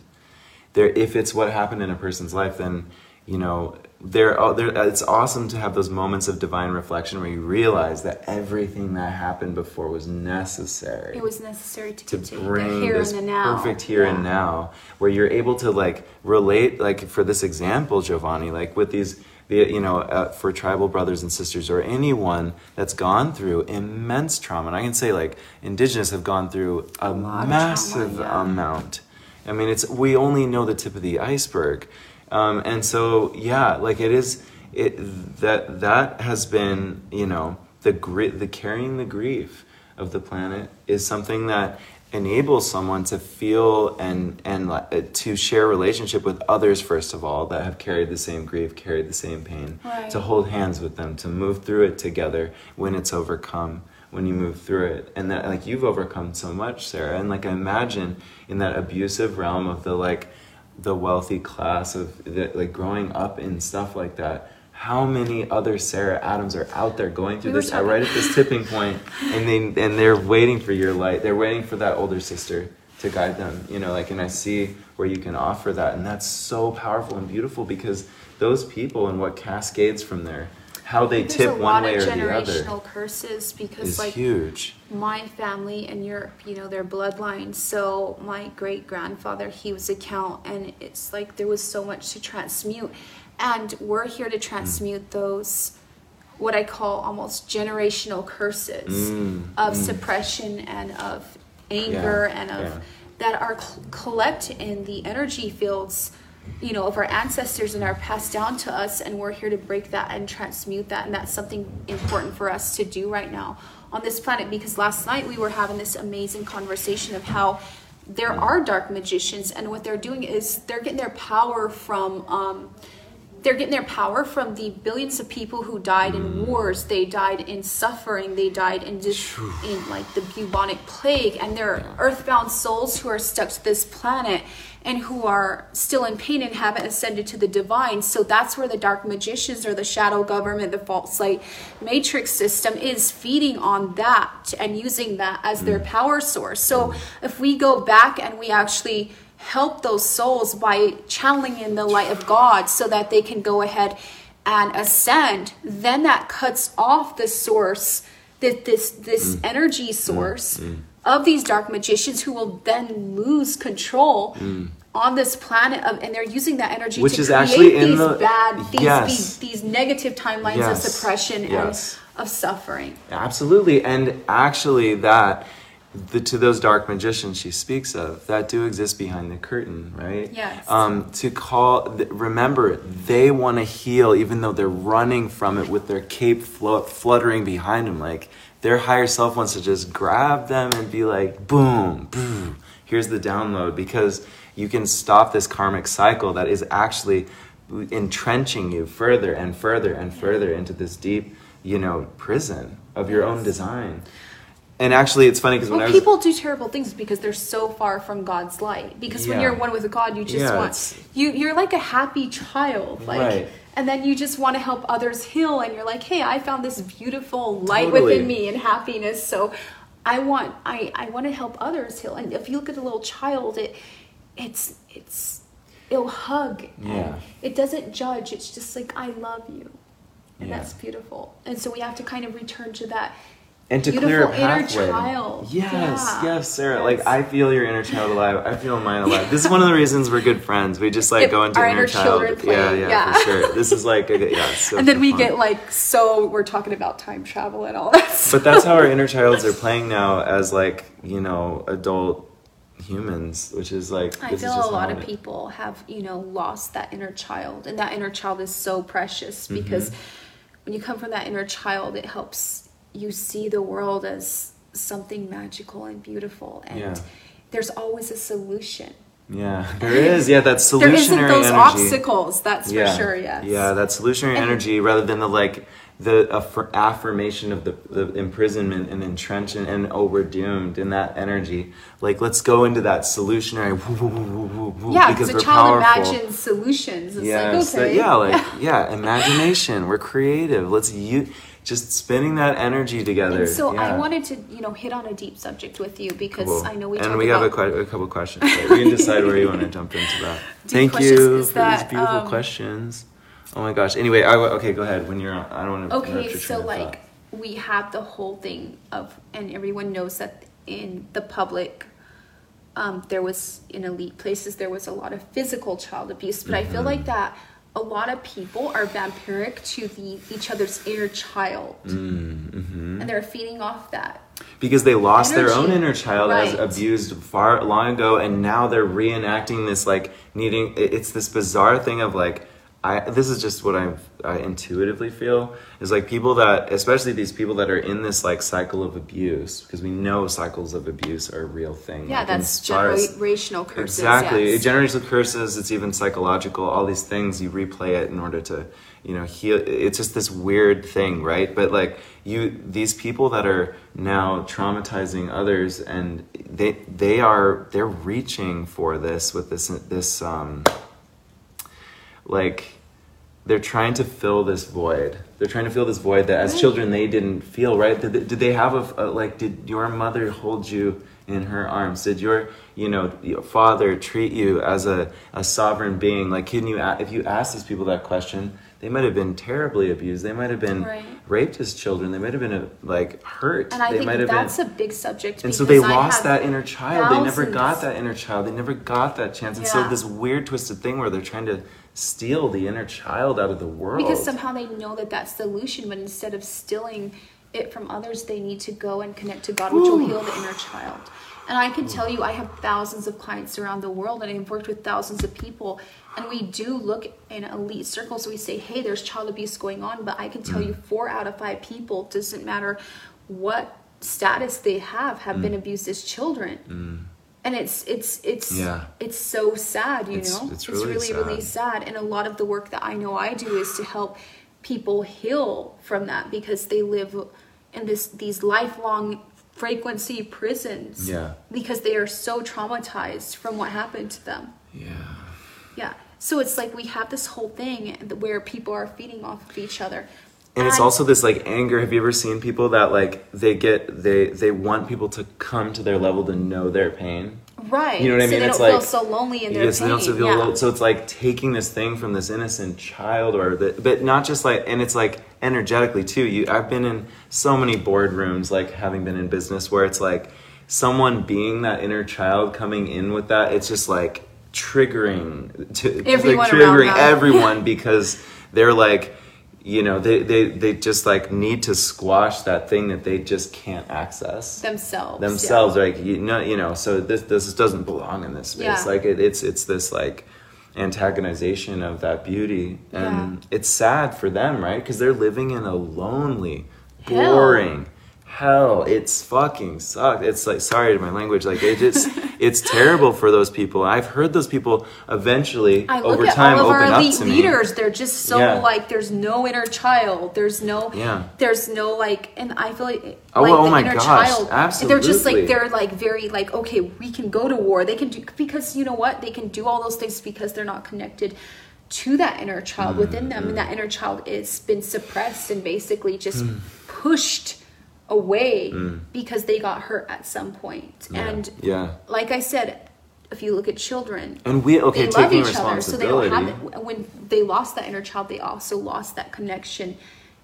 there. If it's what happened in a person's life, then you know there. oh, there it's awesome to have those moments of divine reflection where you realize that everything that happened before was necessary It was necessary to, to bring here this and the now. perfect here and now where you're able to like relate like for this example giovanni like with these the you know uh, for tribal brothers and sisters or anyone that's gone through immense trauma and i can say like indigenous have gone through a, of massive trauma, yeah. amount i mean it's we only know the tip of the iceberg um, and so yeah like it is it that that has been you know the grit the carrying the grief of the planet is something that enables someone to feel and and uh, to share relationship with others first of all that have carried the same grief carried the same pain Right. to hold hands with them to move through it together when it's overcome when you move through it and that like you've overcome so much sarah and like i imagine in that abusive realm of the like the wealthy class of the, like growing up in stuff like that how many other sarah adams are out there going through We this? Right at this tipping point and they and they're waiting for your light. They're waiting for that older sister to guide them you know like and i see where you can offer that and that's so powerful and beautiful because those people and what cascades from there how they There's tip one way or the generational other curses because is like huge. my family in Europe, you know, their bloodline. So my great grandfather, he was a count, and it's like there was so much to transmute, and we're here to transmute those, what I call almost generational curses Mm, of suppression and of anger Yeah, and of yeah. that are cl- collect in the energy fields you know of our ancestors and are passed down to us and we're here to break that and transmute that and that's something important for us to do right now on this planet. Because last night we were having this amazing conversation of how there are dark magicians and what they're doing is they're getting their power from um, they're getting their power from the billions of people who died in wars. They died in suffering. They died in just in like the bubonic plague. And they're earthbound souls who are stuck to this planet and who are still in pain and haven't ascended to the divine. So that's where the dark magicians or the shadow government the false light matrix system is feeding on that and using that as their mm. power source. So if we go back and we actually help those souls by channeling in the light of God so that they can go ahead and ascend, then that cuts off the source, that this this mm. energy mm. source of these dark magicians who will then lose control on this planet of, and they're using that energy Mm. Which to is create actually in these the- bad these, Yes. these these negative timelines of suppression Yes. and of suffering Absolutely, and actually, that the, to those dark magicians she speaks of that do exist behind the curtain, right? Yes. Um, to call, remember, they want to heal, even though they're running from it with their cape fluttering behind them. Like their higher self wants to just grab them and be like, boom, boom. Here's the download because you can stop this karmic cycle that is actually entrenching you further and further and further into this deep, you know, prison of your own design. And actually, it's funny because when well I was people do terrible things because they're so far from god's light because when you're one with god you just Yeah, want you you're like a happy child like Right. And then you just want to help others heal and you're like hey i found this beautiful light Totally. within me and happiness so i want i i want to help others heal and if you look at a little child it it's it's it'll hug and Yeah. it doesn't judge it's just like i love you and Yeah. that's beautiful and so we have to kind of return to that and to clear a pathway. child. Yes, Yeah. yes, Sarah. Yes. Like I feel your inner child alive. I feel mine alive. This is one of the reasons we're good friends. We just like Yep, go into our inner, inner child. yeah, yeah, yeah. for sure. This is like a, yeah. so and then we fun. get like so we're talking about time travel and all that But that's how our inner childs are playing now as like you know adult humans, which is like i feel a lot of it- people have you know lost that inner child and that inner child is so precious Mm-hmm. because when you come from that inner child it helps you see the world as something magical and beautiful and Yeah. there's always a solution Yeah, there is. Yeah, that there solutionary isn't those energy. obstacles that's yeah. for sure yes Yeah, that solutionary And- energy rather than the like the affir- affirmation of the, the imprisonment and entrenchment and oh we're doomed in that energy. Like let's go into that solutionary woo, woo, woo, woo, woo, woo, yeah because a child powerful. imagines solutions it's Yes, like okay yeah, like yeah, imagination. We're creative. Let's you just spinning that energy together. And so I wanted to, you know, hit on a deep subject with you because Cool. I know we and we have a, a couple questions. We can decide where you want to jump into that. Thank you for that, these beautiful um, questions. Oh my gosh. Anyway, I w- okay. Go ahead. When you're, on, I don't want to. Okay, so like we have the whole thing of, and everyone knows that in the public, um, there was in elite places there was a lot of physical child abuse, but I feel Mm-hmm. like that a lot of people are vampiric to the each other's inner child, Mm-hmm. and they're feeding off that. because they lost their own inner child as abused far long ago, and now they're reenacting this like needing. It's this bizarre thing of like. I, this is just what I've, I intuitively feel is like people that, especially these people that are in this like cycle of abuse, because we know cycles of abuse are a real thing. Yeah, like, that's generational curses. Exactly. yes. It generates curses. It's even psychological. All these things you replay it in order to, you know, heal. It's just this weird thing, right? But like you, these people that are now traumatizing others, and they they are they're reaching for this with this this um like they're trying to fill this void. They're trying to fill this void that as children they didn't feel, right? Did they, did they have a, a like did your mother hold you in her arms? Did your you know your father treat you as a, a sovereign being? Like can you if you ask these people that question, they might have been terribly abused. They might have been Right. raped as children. They might have been uh, like hurt. And I they think might have that's been a big subject. and so they I lost that inner child. They never got that inner child. They never got that chance. And so this weird twisted thing where they're trying to steal the inner child out of the world. Because somehow they know that that's the solution, but instead of stealing it from others, they need to go and connect to God, which will heal the inner child. And I can tell you, I have thousands of clients around the world, and I've worked with thousands of people. And we do look in elite circles. We say, "Hey, there's child abuse going on," but I can tell Mm. you, four out of five people doesn't matter what status they have have Mm. been abused as children. And it's it's it's Yeah. it's so sad, you It's- know. it's really really really sad. sad and a lot of the work that i know i do is to help people heal from that because they live in this these lifelong frequency prisons Yeah. because they are so traumatized from what happened to them yeah. yeah so it's like we have this whole thing where people are feeding off of each other And it's also this like anger. Have you ever seen people that like they get they they want people to come to their level to know their pain? right You know what I so mean? they it's don't like feel so lonely in their yes, pain they don't feel yeah. So it's like taking this thing from this innocent child, or the, but not just like, and it's like energetically too. You, I've been in so many boardrooms, like having been in business, where it's like someone being that inner child coming in with that, it's just like triggering to Everyone like triggering everyone because they're like you know they, they they just like need to squash that thing that they just can't access themselves. yeah. themselves like you know you know so this this doesn't belong in this space Yeah. like it, it's it's this like antagonization of that beauty and it's sad for them right because they're living in a lonely Hell. boring hell it's fucking sucked it's like sorry to my language like it just it's terrible for those people i've heard those people eventually I look over at time all of open our up elite to me leaders. They're just so Yeah. like there's no inner child. There's no Yeah. there's no like and I feel like Oh, like oh the my inner gosh, child they're just like they're like very like okay, we can go to war. They can do because you know what? They can do all those things because they're not connected to that inner child within them Mm-hmm. and that inner child is been suppressed and basically just Mm. pushed away because they got hurt at some point. And yeah like I said, if you look at children, and we okay they love each other, so they don't have it. When they lost that inner child, they also lost that connection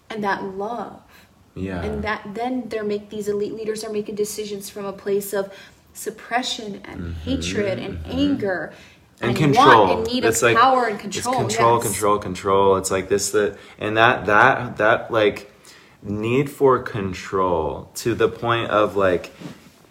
and that love. yeah And that then they're make these elite leaders are making decisions from a place of suppression and hatred and anger Mm-hmm. and, control want and need It's of like- power and control. It's control, yes. control, control. It's like this, that, and that, that, that, like need for control to the point of like,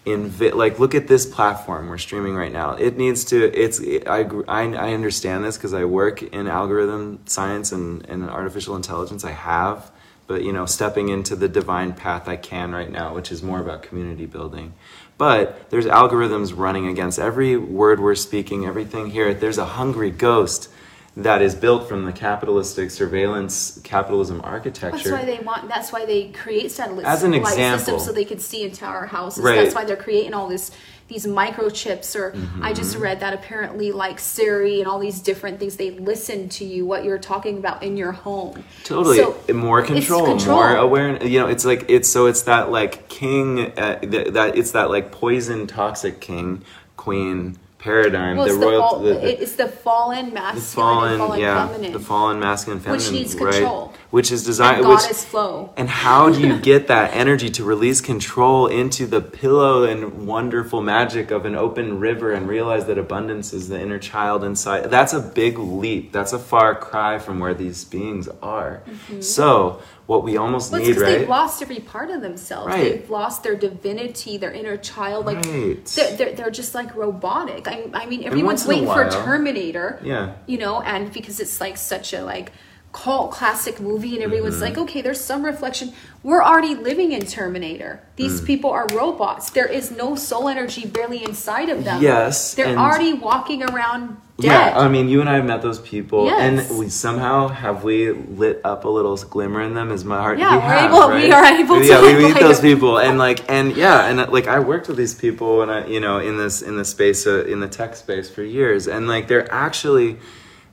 invi- like look at this platform we're streaming right now. It needs to. It's. It, I, I I understand this because I work in algorithm science and and artificial intelligence. I have. But you know, stepping into the divine path I can right now, which is more about community building. But there's algorithms running against every word we're speaking, everything here. There's a hungry ghost that is built from the capitalistic surveillance capitalism architecture. That's why they want. That's why they create satellite As an example. systems so they can see into our houses. Right. That's why they're creating all this these microchips. Or I just Mm-hmm. read that apparently like Siri and all these different things they listen to you what you're talking about in your home. Totally, So, more control, control. more awareness. You know, it's like it's so it's that like king uh, th- that it's that like poison toxic king queen paradigm. Well, the it's the, royal, the, the, it's the fallen the masculine fallen, and fallen yeah, feminine, the fallen masculine feminine, which needs right? control. Which is designed, and which goddess flow. and how do you get that energy to release control into the pillow and wonderful magic of an open river and realize that abundance is the inner child inside? That's a big leap. That's a far cry from where these beings are. Mm-hmm. So, what we almost Well, need, right? they've lost every part of themselves. Right. They've lost their divinity, their inner child. Like Right. they're, they're, they're just like robotic. I, I mean, everyone's waiting for while- Terminator. Yeah. You know, and because it's like such a like cult classic movie, and everyone's Mm-hmm. like, okay, there's some reflection. We're already living in Terminator. Mm. These people are robots. There is no soul energy barely inside of them. Yes, They're already walking around dead. Yeah, I mean, you and I have met those people, Yes. and we somehow have we lit up a little glimmer in them. Is my heart? Yeah, we we're have, able- right? we are able to, Yeah, we meet those people, and like, and yeah, and like, I worked with these people, and I, you know, in this in the space uh, in the tech space for years, and like, they're actually,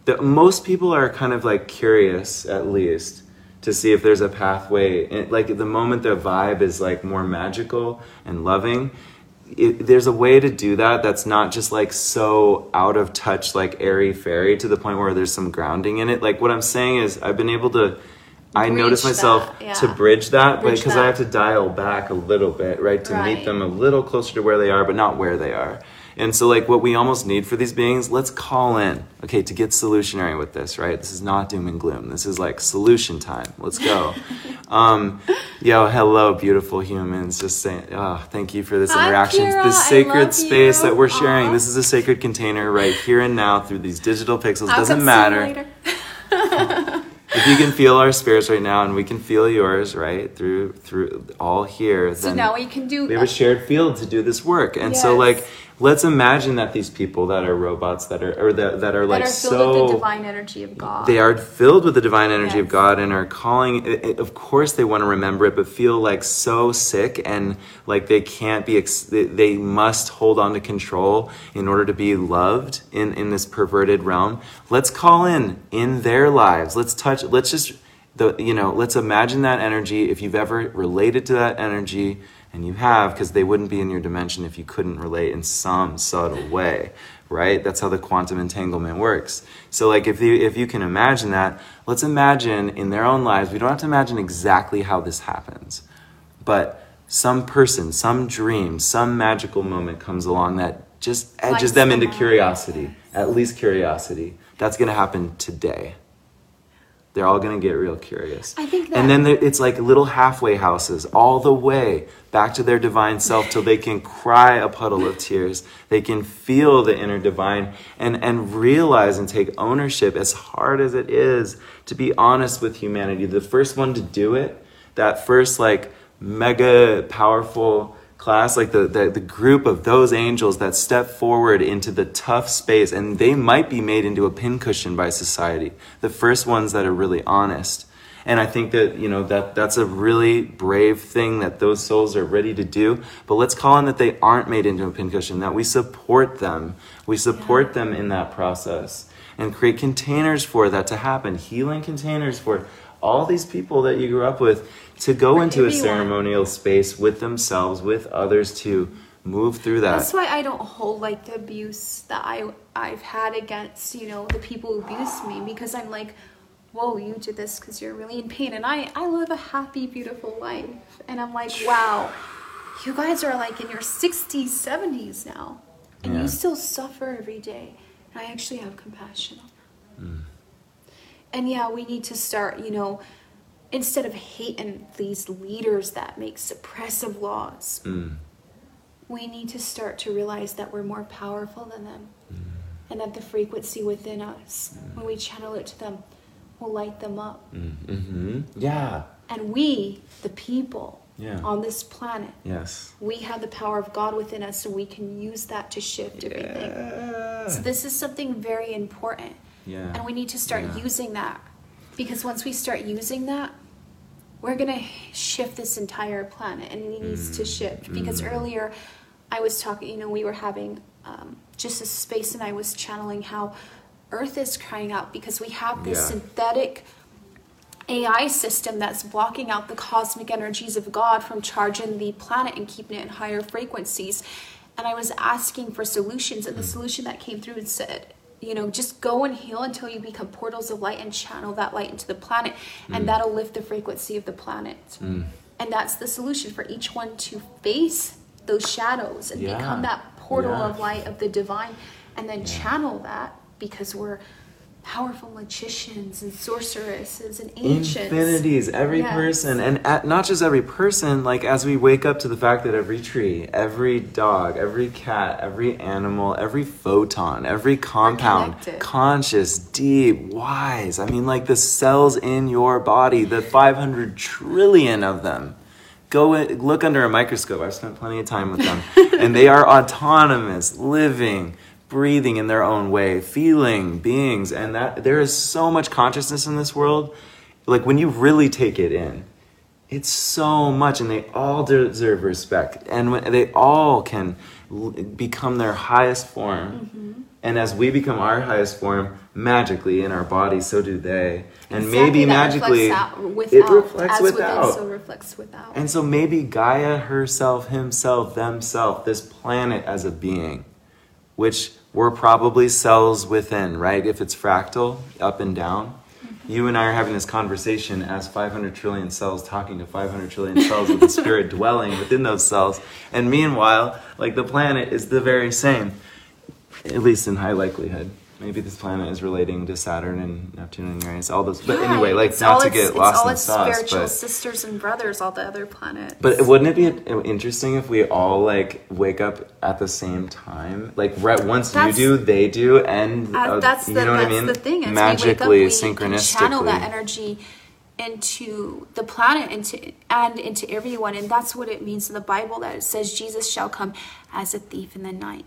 the most people are kind of like curious, at least, to see if there's a pathway. And, like the moment the vibe is like more magical and loving, it, there's a way to do that that's not just like so out of touch, like airy fairy, to the point where there's some grounding in it. Like what I'm saying is, I've been able to. I Bridge notice myself that, yeah. to bridge that, Bridge because I have to dial back a little bit, right, to Right. meet them a little closer to where they are, but not where they are. And so, like, what we almost need for these beings, let's call in, okay, to get solutionary with this, right? This is not doom and gloom. This is like solution time. Let's go. um, yo, hello, beautiful humans. Just saying, oh, thank you for this Hi, interaction. Kira. This sacred space you. that we're sharing. Aw. This is a sacred container right here and now through these digital pixels. I'll Doesn't come see you matter if you can feel our spirits right now and we can feel yours right through through all here So now we can do. we have a shared field to do this work and so like let's imagine that these people that are robots that are or that, that are that like are filled so with the divine energy of God. they are filled with the divine energy of God and are calling. i- i- Of course, they want to remember it, but feel like so sick and like they can't be. They must hold on to control in order to be loved in in this perverted realm. Let's call in in their lives. Let's touch. Let's just the you know. Let's imagine that energy. If you've ever related to that energy. And you have, because they wouldn't be in your dimension if you couldn't relate in some subtle way right that's how the quantum entanglement works so like if you if you can imagine that let's imagine in their own lives we don't have to imagine exactly how this happens but some person, some dream, some magical moment comes along that just edges them them into curiosity, at least curiosity. That's going to happen today. They're all going to get real curious. I think that- And then it's like little halfway houses all the way back to their divine self till they can cry a puddle of tears. They can feel the inner divine and, and realize and take ownership, as hard as it is, to be honest with humanity. The first one to do it, that first like mega powerful class, like the, the, the group of those angels that step forward into the tough space, and they might be made into a pincushion by society. The first ones that are really honest. And I think that, you know, that that's a really brave thing that those souls are ready to do. But let's call on that they aren't made into a pincushion, that we support them. We support them in that process and create containers for that to happen, healing containers for all these people that you grew up with to go For into a ceremonial space with themselves, with others to move through that. That's why I don't hold like the abuse that I I've had against you know the people who abused me because I'm like, whoa, you did this because you're really in pain, and I I live a happy, beautiful life, and I'm like, wow, you guys are like in your 60s, 70s now, and Yeah. you still suffer every day. And I actually have compassion. On that. Mm. And yeah, we need to start, you know, instead of hating these leaders that make suppressive laws, Mm. we need to start to realize that we're more powerful than them and that the frequency within us, when we channel it to them, will light them up. Mm-hmm. Yeah. And we, the people Yeah. on this planet, Yes. we have the power of God within us, so we can use that to shift everything. So, this is something very important. Yeah. And we need to start Yeah. using that. Because once we start using that, we're going to shift this entire planet and it needs Mm. to shift. Because earlier I was talking, you know, we were having um, just a space and I was channeling how Earth is crying out because we have this Yeah. synthetic AI system that's blocking out the cosmic energies of God from charging the planet and keeping it in higher frequencies. And I was asking for solutions, and the solution that came through and said, you know, just go and heal until you become portals of light and channel that light into the planet, and mm. that'll lift the frequency of the planet. Mm. And that's the solution for each one to face those shadows and Yeah. become that portal Yeah. of light of the divine, and then channel that because we're powerful magicians and sorceresses and ancients. infinities every Yes. person and at, not just every person like as we wake up to the fact that every tree every dog every cat every animal every photon every compound conscious deep wise i mean like the cells in your body the 500 trillion of them go in, look under a microscope i've spent plenty of time with them and they are autonomous living breathing in their own way feeling beings and that there is so much consciousness in this world. Like when you really take it in it's so much and they all deserve respect. And when they all can l- become their highest form. Mm-hmm. And as we become our highest form magically in our bodies so do they. And Exactly, maybe magically reflects without, it reflects as without. within, so reflects without. and so maybe Gaia herself, himself, themself, this planet as a being, which we're probably cells within, right? If it's fractal, up and down. Mm-hmm. You and I are having this conversation as 500 trillion cells talking to 500 trillion cells with the spirit dwelling within those cells. And meanwhile, like the planet is the very same, at least in high likelihood. Maybe this planet is relating to Saturn and Neptune and Uranus, all those. But Yeah, anyway, like not to get lost all in its sauce, spiritual but sisters and brothers, all the other planets. but wouldn't it be interesting if we all like wake up at the same time? Like right once That's- you do, they do, and Uh, uh, that's the you know what that's I mean? the thing. As Magically, we wake up, we channel that energy into the planet into and into everyone, and that's what it means in the Bible that it says Jesus shall come as a thief in the night.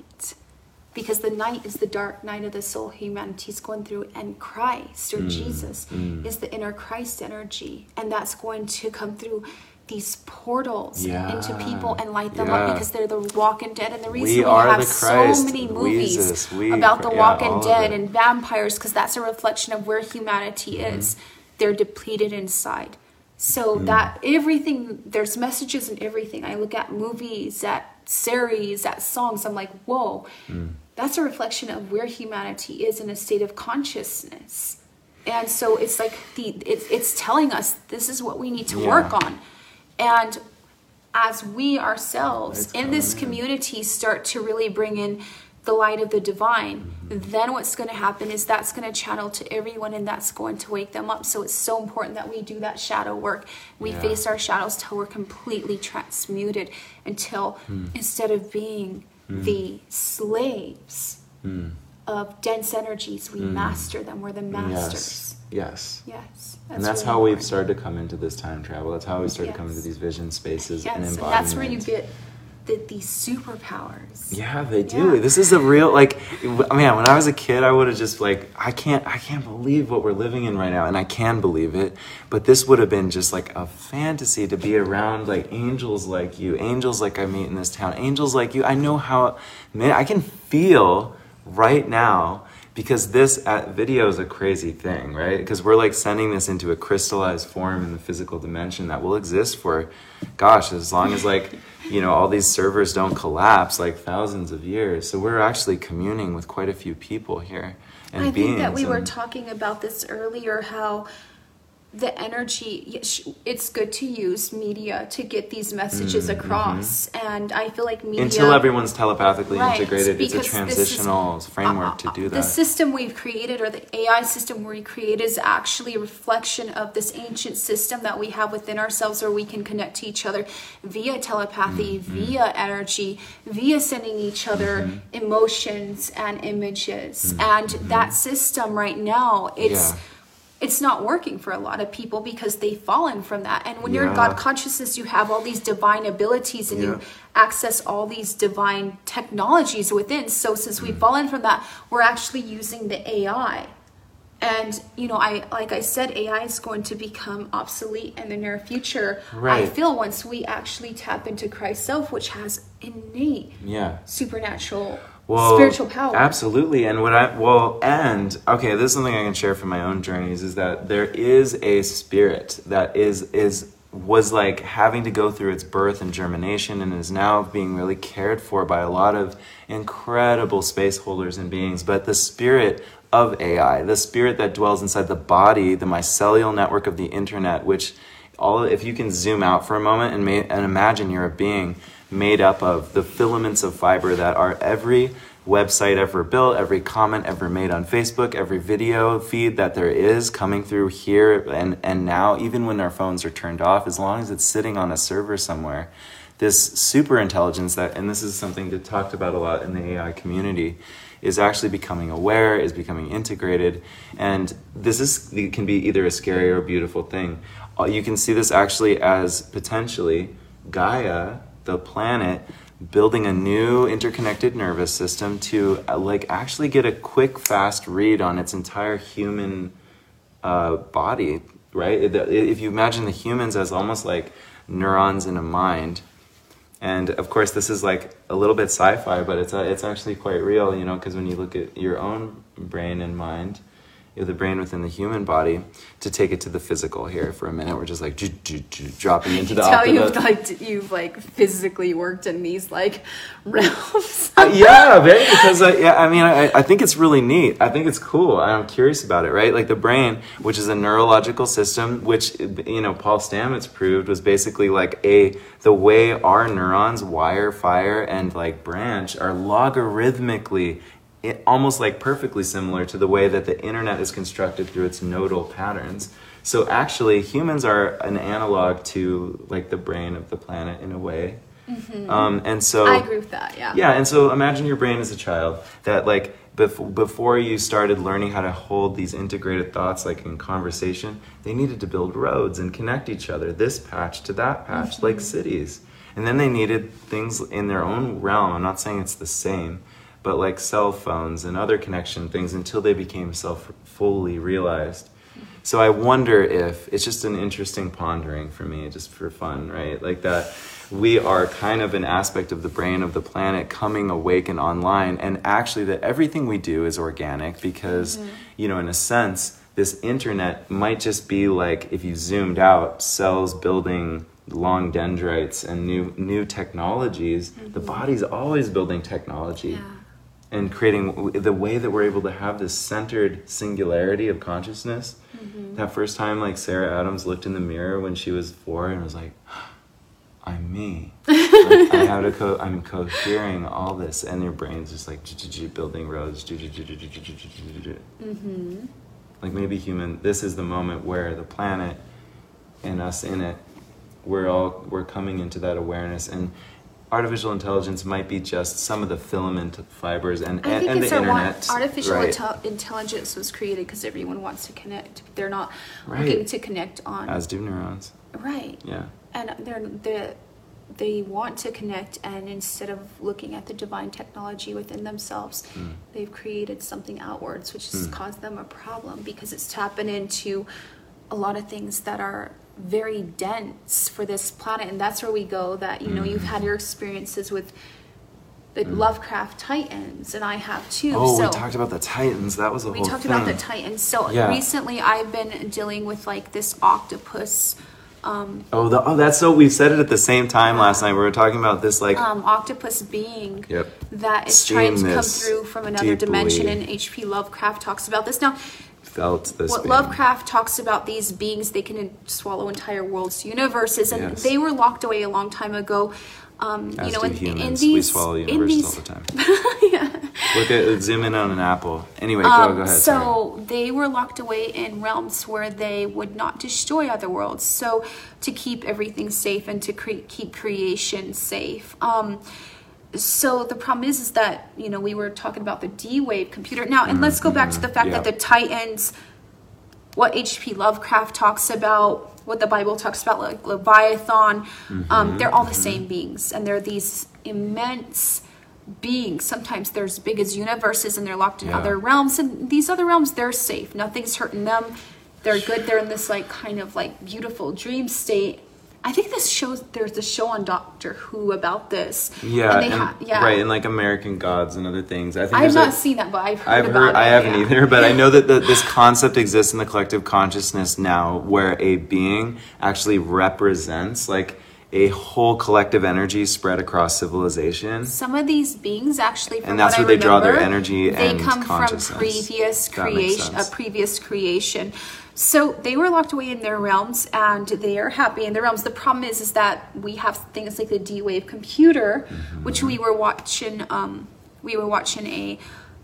Because the night is the dark night of the soul humanity's going through, and Christ or Mm, Jesus is the inner Christ energy, and that's going to come through these portals Yeah, into people and light them yeah. up because they're the walking dead. And the reason We we, have so many movies Jesus, we- about the yeah, walking dead and vampires because that's a reflection of where humanity Mm-hmm. is. They're depleted inside. So Mm. that everything there's messages in everything. I look at movies, at series, at songs. I'm like, whoa, Mm. that's a reflection of where humanity is in a state of consciousness. And so it's like the it's, it's telling us this is what we need to Yeah. work on. And as we ourselves in this community start to really bring in the light of the divine, then what's going to happen is that's going to channel to everyone and that's going to wake them up. So it's so important that we do that shadow work. We Yeah. face our shadows till we're completely transmuted, until Hmm. instead of being the slaves Hmm. of dense energies, we master them. We're the masters. Yes. Yes. Yes. and that's really how we've started to come into this time travel. That's how we started coming to Yes. these vision spaces Yes, and and that's where you get the, these superpowers. Yeah, they do. Yeah. This is a real like man, when I was a kid I would have just like I can't I can't believe what we're living in right now and I can believe it, but this would have been just like a fantasy to be around like angels like you, angels like I meet in this town, angels like you. I know how man, I can feel right now because this uh, video is a crazy thing, right? Because we're like sending this into a crystallized form in the physical dimension that will exist for, gosh, as long as like, you know, all these servers don't collapse, like thousands of years. So we're actually communing with quite a few people here and I beings. think that we were talking about this earlier how the energy it's good to use media to get these messages across and i feel like media until everyone's telepathically Right, integrated, it's a this is- transitional framework to uh, do The system we've created, or the AI system we created, is actually a reflection of this ancient system that we have within ourselves, where we can connect to each other via telepathy, Mm-hmm. via energy, via sending each other emotions and images. And that system right now, it's. Mm-hmm. Yeah. It's not working for a lot of people because they've fallen from that. And when you're in God consciousness, you have all these divine abilities and Yeah. you access all these divine technologies within. So since Mm. we've fallen from that, we're actually using the AI. And you know, I like I said, AI is going to become obsolete in the near future. right. I feel once we actually tap into Christ's self, which has innate yeah. supernatural well, spiritual power. Absolutely. And what I well, and okay, this is something I can share from my own journeys is that there is a spirit that is is was like having to go through its birth and germination and is now being really cared for by a lot of incredible space holders and beings. But the spirit of AI, the spirit that dwells inside the body, the mycelial network of the internet, which all if you can zoom out for a moment and, and imagine you're a being made up of the filaments of fiber that are every website ever built, every comment ever made on Facebook, every video feed that there is coming through here and, and now, even when our phones are turned off, as long as it's sitting on a server somewhere, this super intelligence that, and this is something that talked about a lot in the AI community, is actually becoming aware, is becoming integrated, and this is can be either a scary or beautiful thing. Uh, You can see this actually as potentially Gaia, the planet, building a new interconnected nervous system to uh, like actually get a quick, fast read on its entire human uh, body, right? If you imagine the humans as almost like neurons in a mind, and of course this is like a little bit sci-fi, but it's uh, it's actually quite real, you know, because when you look at your own brain and mind, you know, the brain within the human body, to take it to the physical here for a minute, we're just like ju- ju- ju- dropping into the tell you've like you've like physically worked in these like realms. Uh, yeah, right. Because uh, yeah, I mean, I, I think it's really neat. I think it's cool. I'm curious about it, right? Like the brain, which is a neurological system, which you know Paul Stamets proved was basically like a the way our neurons wire, fire, and like branch are logarithmically. It, almost like perfectly similar to the way that the internet is constructed through its nodal patterns. So actually, humans are an analog to like the brain of the planet in a way. Um, and so I agree with that. Yeah. yeah, and so imagine your brain as a child that like bef- before you started learning how to hold these integrated thoughts like in conversation, they needed to build roads and connect each other, this patch to that patch, like cities. And then they needed things in their own realm. I'm not saying it's the same, but like cell phones and other connection things until they became self fully realized. So I wonder if it's just an interesting pondering for me, just for fun, right? Like that we are kind of an aspect of the brain of the planet coming awake and online, and actually that everything we do is organic because, mm-hmm. you know, in a sense, this internet might just be like if you zoomed out, cells building long dendrites and new new technologies. The mm-hmm. body's always building technology Yeah. And creating the way that we're able to have this centered singularity of consciousness. That first time, like Sarah Adams looked in the mirror when she was four and was like, I'm me. like, I have to co- I'm cohering all this, and your brain's just like building roads. Mm-hmm. Like maybe human. This is the moment where the planet and us in it, we're all we're coming into that awareness, and artificial intelligence might be just some of the filament fibers and, I and, think and it's the internet. artificial right? intel- intelligence was created because everyone wants to connect. They're not Right. looking to connect on As do neurons. right, Yeah. and they're they they want to connect, and instead of looking at the divine technology within themselves, Mm. they've created something outwards, which has Hmm. caused them a problem because it's tapping into a lot of things that are very dense for this planet, and that's where we go. That you know you've Mm. had your experiences with. The Lovecraft Titans, and I have too. Oh, so we talked about the Titans. That was a we whole talked thing. about the Titans. So Yeah. recently, I've been dealing with like this octopus, um, Oh, the, oh, that's so. We said it at the same time last night. We were talking about this, like, um, octopus being Yep. that is trying to come through from another dimension. And H.P. Lovecraft talks about this. Now, felt this. what being- Lovecraft talks about these beings, they can swallow entire worlds, universes, and Yes. they were locked away a long time ago. Um, As you know, do in, humans, in these, we swallow in universes these, all the time. Yeah. Look at zoom in on an apple. Anyway, go Um, go ahead. sorry. so they were locked away in realms where they would not destroy other worlds. So to keep everything safe and to cre- keep creation safe. Um, so the problem is, is that you know we were talking about the D wave computer now, and let's go back to the fact Mm-hmm. yeah. that the Titans, what H.P. Lovecraft talks about, what the Bible talks about, like Leviathan, Mm-hmm. um, they're all the same beings, and they're these immense beings. Sometimes they're as big as universes, and they're locked in Yeah. other realms. And these other realms, they're safe. Nothing's hurting them. They're good. They're in this like kind of like beautiful dream state. I think this shows. There's a show on Doctor Who about this. yeah, and they and- ha- yeah. right, and like American Gods and other things. I think I've not a- seen that, but I've heard I've heard. it. I haven't yeah. either, but I know that the, this concept exists in the collective consciousness now, where a being actually represents like a whole collective energy spread across civilization. Some of these beings actually, And that's where they draw their remember, energy They come from previous creation, a previous creation. So they were locked away in their realms, and they are happy in their realms. The problem is, is that we have things like the D-Wave computer, Mm-hmm. which we were watching. Um, we were watching a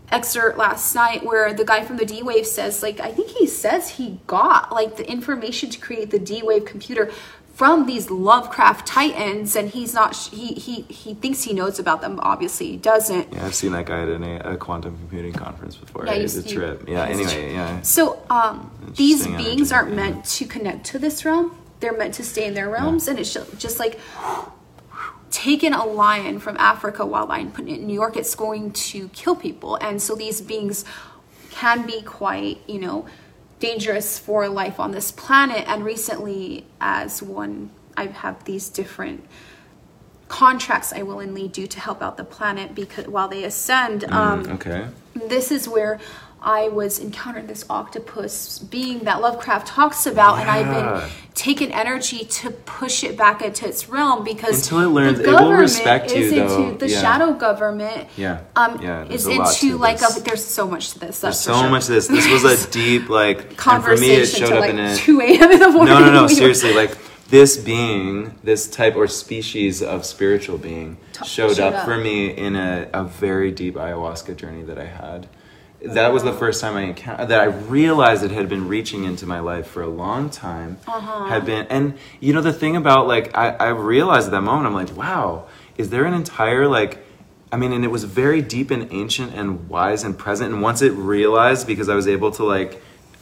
excerpt last night where the guy from the D-Wave says, like, I think he says he got like the information to create the D-Wave computer from these Lovecraft titans, and he's not. He he he thinks he knows about them. Obviously, he doesn't. Yeah, I've seen that guy at a, a quantum computing conference before. Yeah, Yeah, it's a trip. Yeah. Anyway, yeah. So um, these beings energy, aren't yeah. meant to connect to this realm. They're meant to stay in their realms, and it's just like taking a lion from Africa, wild lion, putting it in New York. It's going to kill people, and so these beings can be quite, you know, dangerous for life on this planet. And recently, as one, I have these different contracts I willingly do to help out the planet because while they ascend. Um, Okay. this is where I was encountering this octopus being that Lovecraft talks about, and I've been taking energy to push it back into its realm because Until it learns- the it will government respect you, is though. into the Yeah. shadow government. Yeah. Um, Yeah, is a into like a, there's so much to this. There's so sure. much to this. This was a deep like and for me conversation it showed till up like in a 2 a.m. in the morning. No, no, no, seriously, like this being, this type or species of spiritual being showed showed up, up. for me in a, a very deep ayahuasca journey that I had. That was the first time I encountered that I realized it had been reaching into my life for a long time. Uh-huh. Had been, and you know the thing about like I, I realized at that moment I'm like, wow, is there an entire like I mean, and it was very deep and ancient and wise and present. And once it realized, because I was able to like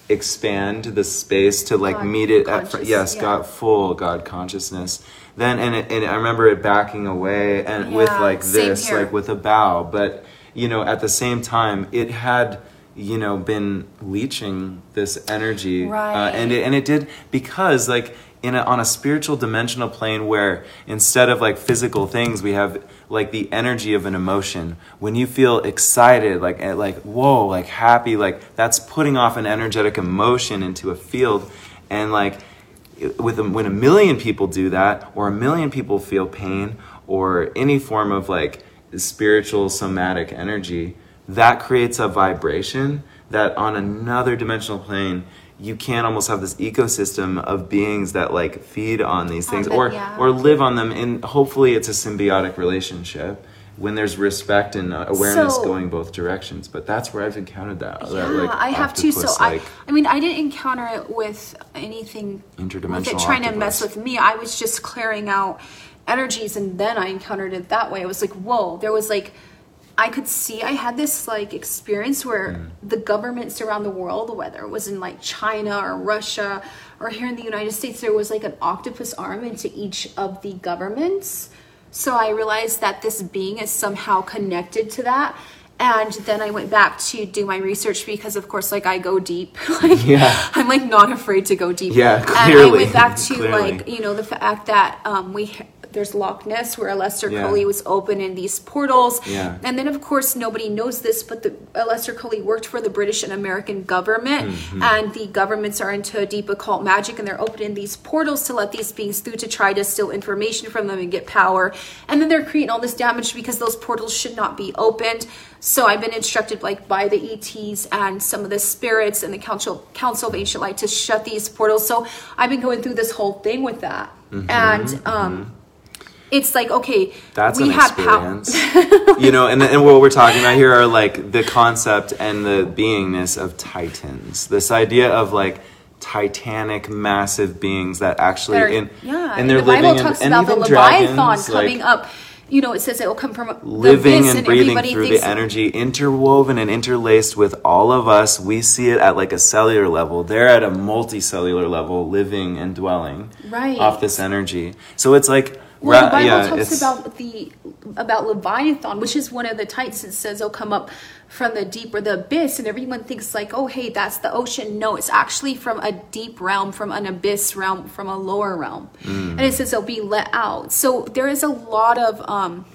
expand the space to like God meet it at fr- yes, yeah. God full God consciousness. Then and it, and I remember it backing away and with like this, here. like with a bow. But you know, at the same time, it had you know been leeching this energy, Right. uh, and it, and it did because like in a, on a spiritual dimensional plane where instead of like physical things we have like the energy of an emotion when you feel excited like eh, like whoa like happy like that's putting off an energetic emotion into a field and like with a, when a million people do that or a million people feel pain or any form of like spiritual somatic energy that creates a vibration that on another dimensional plane you can almost have this ecosystem of beings that like feed on these oh, things them, or yeah. or live on them and hopefully it's a symbiotic relationship when there's respect and awareness So- going both directions but that's where i've encountered that, that Yeah, like, I have to. So octopus, I, I mean, I didn't encounter it with anything with Interdimensional trying to mess with me. I was just clearing out energies, and then I encountered it that way. I was like, whoa! There was like, I could see. I had this like experience where Mm. the governments around the world, whether it was in like China or Russia or here in the United States, there was like an octopus arm into each of the governments. So I realized that this being is somehow connected to that. And then I went back to do my research because, of course, like I go deep. like, Yeah. I'm like not afraid to go deep. Yeah, And I went back to clearly. like you know the fact that um, we there's Loch Ness where Aleister Yeah. Crowley was open in these portals. Yeah. And then of course nobody knows this, but the Aleister Crowley worked for the British and American government, Mm-hmm. and the governments are into deep occult magic, and they're opening these portals to let these beings through to try to steal information from them and get power. And then they're creating all this damage because those portals should not be opened. So I've been instructed like by the ETs and some of the spirits and the council council of ancient light to shut these portals. So I've been going through this whole thing with that, Mm-hmm, and um, it's like okay, That's we an have experience. you know, and, and what we're talking about here are like the concept and the beingness of titans. This idea of like titanic, massive beings that actually That are- in yeah, and they're the Bible living talks in, and about the Leviathan dragons, coming like, up. You know, it says it will come from living abyss, and breathing through the energy interwoven and interlaced with all of us we see it at like a cellular level they're at a multicellular level living and dwelling Right. off this energy so it's like Well, the Bible yeah, talks it's- about the about Leviathan, which is one of the titans. It says it'll come up from the deep or the abyss, and everyone thinks like, oh, hey, that's the ocean. No, it's actually from a deep realm, from an abyss realm, from a lower realm, Mm. and it says it'll be let out. So there is a lot of um,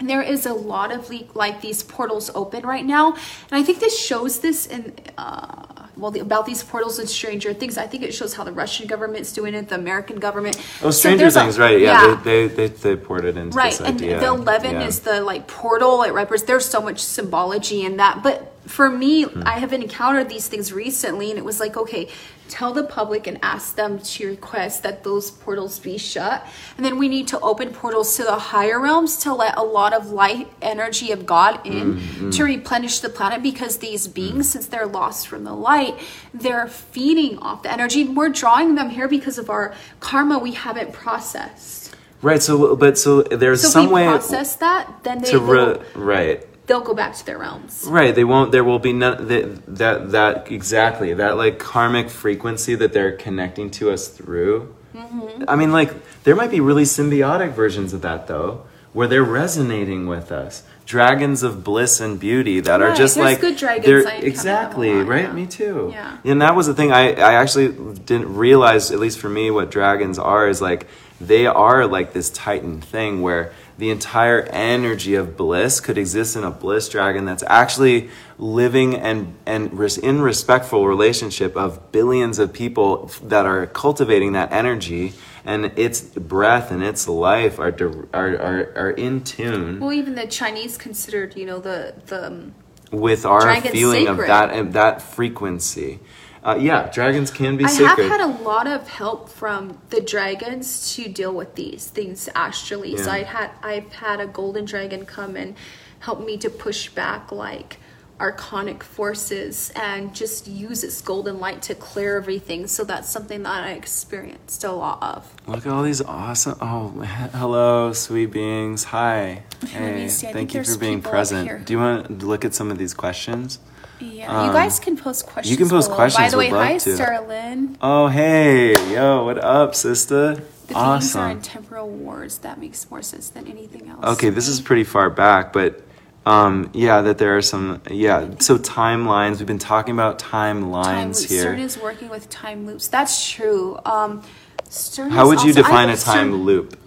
there is a lot of like these portals open right now, and I think this shows this in. Uh, well, the, about these portals and Stranger Things, I think it shows how the Russian government's doing it, the American government. Oh, So Stranger a- Things, right? Yeah, They, they they they poured it into right this and idea. the 11 yeah. is the like portal it represents there's so much symbology in that but for me Hmm. i have encountered these things recently and it was like okay tell the public and ask them to request that those portals be shut and then we need to open portals to the higher realms to let a lot of light energy of god in Hmm, to replenish the planet because these beings since they're lost from the light they're feeding off the energy we're drawing them here because of our karma we haven't processed right. So, but so there's so some way process that, then they to re- right. They'll go back to their realms. Right, they won't. There will be none that that that exactly that like karmic frequency that they're connecting to us through. Mm-hmm. I mean, like there might be really symbiotic versions of that though, where they're resonating with us. Dragons of bliss and beauty that are just like good dragons. they're- I encounter them a exactly lot, right. yeah. Me too. Yeah. and that was the thing. I I actually didn't realize, at least for me, what dragons are is like they are like this titan thing where the entire energy of bliss could exist in a bliss dragon that's actually living and and in respectful relationship of billions of people that are cultivating that energy and its breath and its life are are are, are in tune Well, even the Chinese considered, you know, the the um, with our feeling of that and that frequency. Uh, yeah, dragons can be I sacred. have had a lot of help from the dragons to deal with these things astrally. So I had I've had a golden dragon come and help me to push back like archonic forces and just use its golden light to clear everything. So that's something that I experienced a lot of. Look at all these awesome. Oh, he- hello, sweet beings. Hi. Hey, see. I think thank you for being present. Do you want to look at some of these questions? Yeah, you guys can post questions. Um, you can post below. By the way, hi, to. Sterling. Oh, hey, yo, what up, sister? The beings are awesome. in temporal wars. That makes more sense than anything else. Okay, this is pretty far back, but um, yeah, that there are some. Yeah, so timelines. We've been talking about time timelines loops. here. Stern is working with time loops. That's true. Um, Stern How is would you also- define I a was time Stern- loop?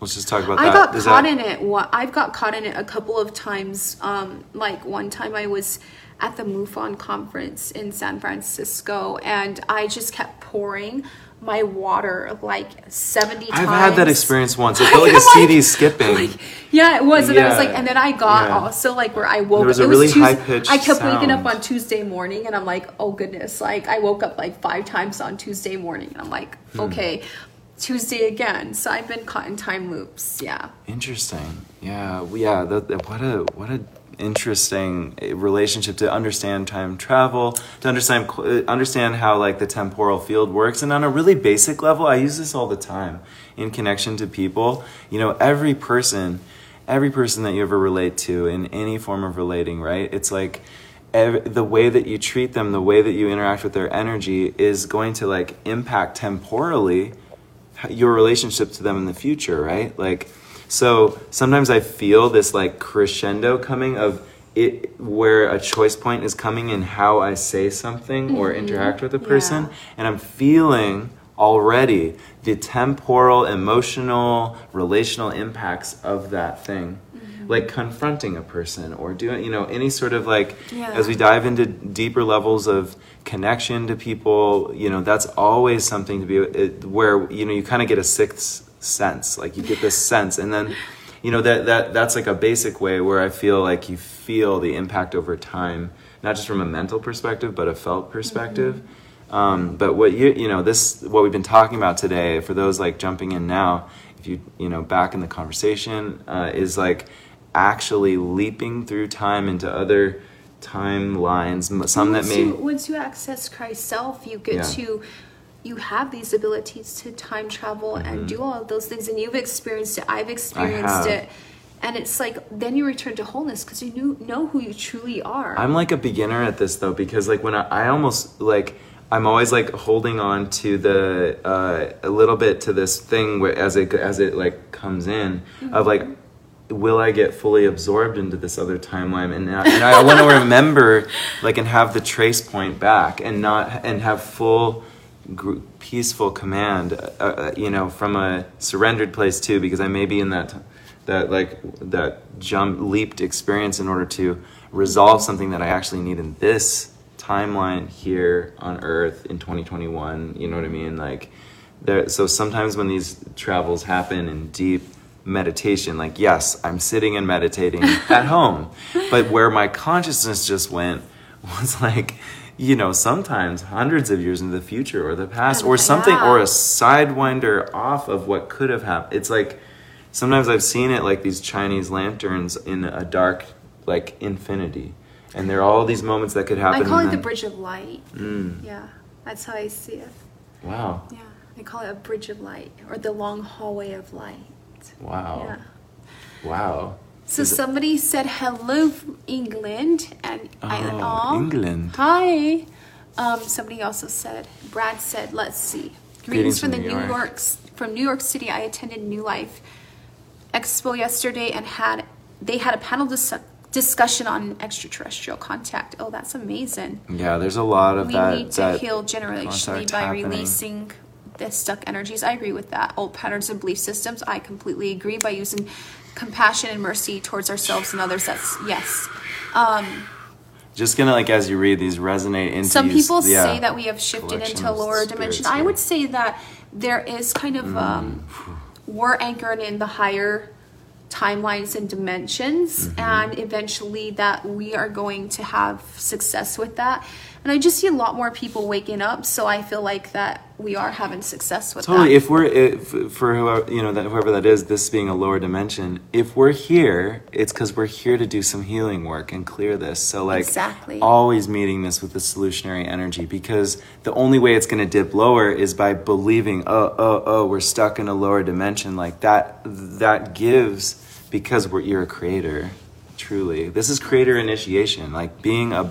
Let's just talk about I that. got Is caught that- in it. One- I've got caught in it a couple of times. Um, like one time I was at the MUFON conference in San Francisco, and I just kept pouring my water like 70 times. I've had that experience once. It felt like a CD skipping. Yeah, it was, and I was like, and then I got Yeah. also like where I woke. There was a it really Tues- high-pitched I kept waking up on Tuesday morning, and I'm like, oh goodness, like I woke up like five times on Tuesday morning, and I'm like, Hmm. okay, Tuesday again. So I've been caught in time loops. Yeah. Interesting. Yeah. Yeah. That, that- what a what a interesting eh, relationship to understand time travel, to understand uh, understand how like the temporal field works, and on a really basic level, I use this all the time in connection to people. You know, every person, every person that you ever relate to in any form of relating, right? It's like. ev- The way that you treat them, the way that you interact with their energy is going to like impact temporally your relationship to them in the future, right? Like, so sometimes I feel this like crescendo coming of it where a choice point is coming in how I say something or mm-hmm. interact with a person, Yeah. and I'm feeling already the temporal, emotional, relational impacts of that thing. Mm-hmm. Like confronting a person or doing, you know, any sort of like, Yeah. as we dive into deeper levels of connection to people you know that's always something to be it, where you know you kind of get a sixth sense. Like you get this sense. And then you know that that that's like a basic way where i feel like you feel the impact over time not just from a mental perspective but a felt perspective. Um, but what you you know this what we've been talking about today for those like jumping in now if you you know back in the conversation uh, is like actually leaping through time into other timelines some that once may you, once you access Christ's self, you get Yeah. to you have these abilities to time travel and do all of those things, and you've experienced it. I've experienced it, and it's like then you return to wholeness because you knew, know who you truly are. I'm like a beginner at this though because like when I, I almost like I'm always like holding on to the uh, a little bit to this thing where as it as it like comes in of like will I get fully absorbed into this other timeline and I, and I want to remember like and have the trace point back and not and have full peaceful command uh, uh, you know from a surrendered place too because I may be in that that like that jump leaped experience in order to resolve something that I actually need in this timeline here on earth in 2021 you know what I mean? Like there so sometimes when these travels happen in deep meditation like yes I'm sitting and meditating at home but where my consciousness just went was like you know sometimes hundreds of years into the future or the past or Yeah. something or a sidewinder off of what could have happened it's like sometimes I've seen it like these Chinese lanterns in a dark like infinity and there are all these moments that could happen I call it the bridge of light. Mm, Yeah, that's how I see it. wow Yeah, I call it a bridge of light or the long hallway of light. wow Yeah. wow So Is it- somebody said hello from England and I Oh. England. Hi. Um, somebody also said Brad said let's see. Greetings, from, the New York. York from New York City. I attended New Life Expo yesterday and had they had a panel dis- discussion on extraterrestrial contact. Oh, that's amazing. yeah there's a lot of we that We need to heal generationally by happening. releasing the stuck energies. I agree with that. Old patterns and belief systems. I completely agree. By using compassion and mercy towards ourselves and others. That's yes. Um, just gonna like as you read these resonate into some people yeah, say that we have shifted into a lower dimension. I would say that there is kind of um, we're anchored in the higher timelines and dimensions Mm-hmm. and eventually that we are going to have success with that and i just see a lot more people waking up so i feel like that we are having success with Totally. that If we're if, for whoever you know that whoever that is, this being a lower dimension, if we're here, it's because we're here to do some healing work and clear this. So like Exactly. always meeting this with the solutionary energy because the only way it's going to dip lower is by believing, oh oh oh, we're stuck in a lower dimension. Like that that gives because we're you're a creator. Truly, this is creator initiation. Like being a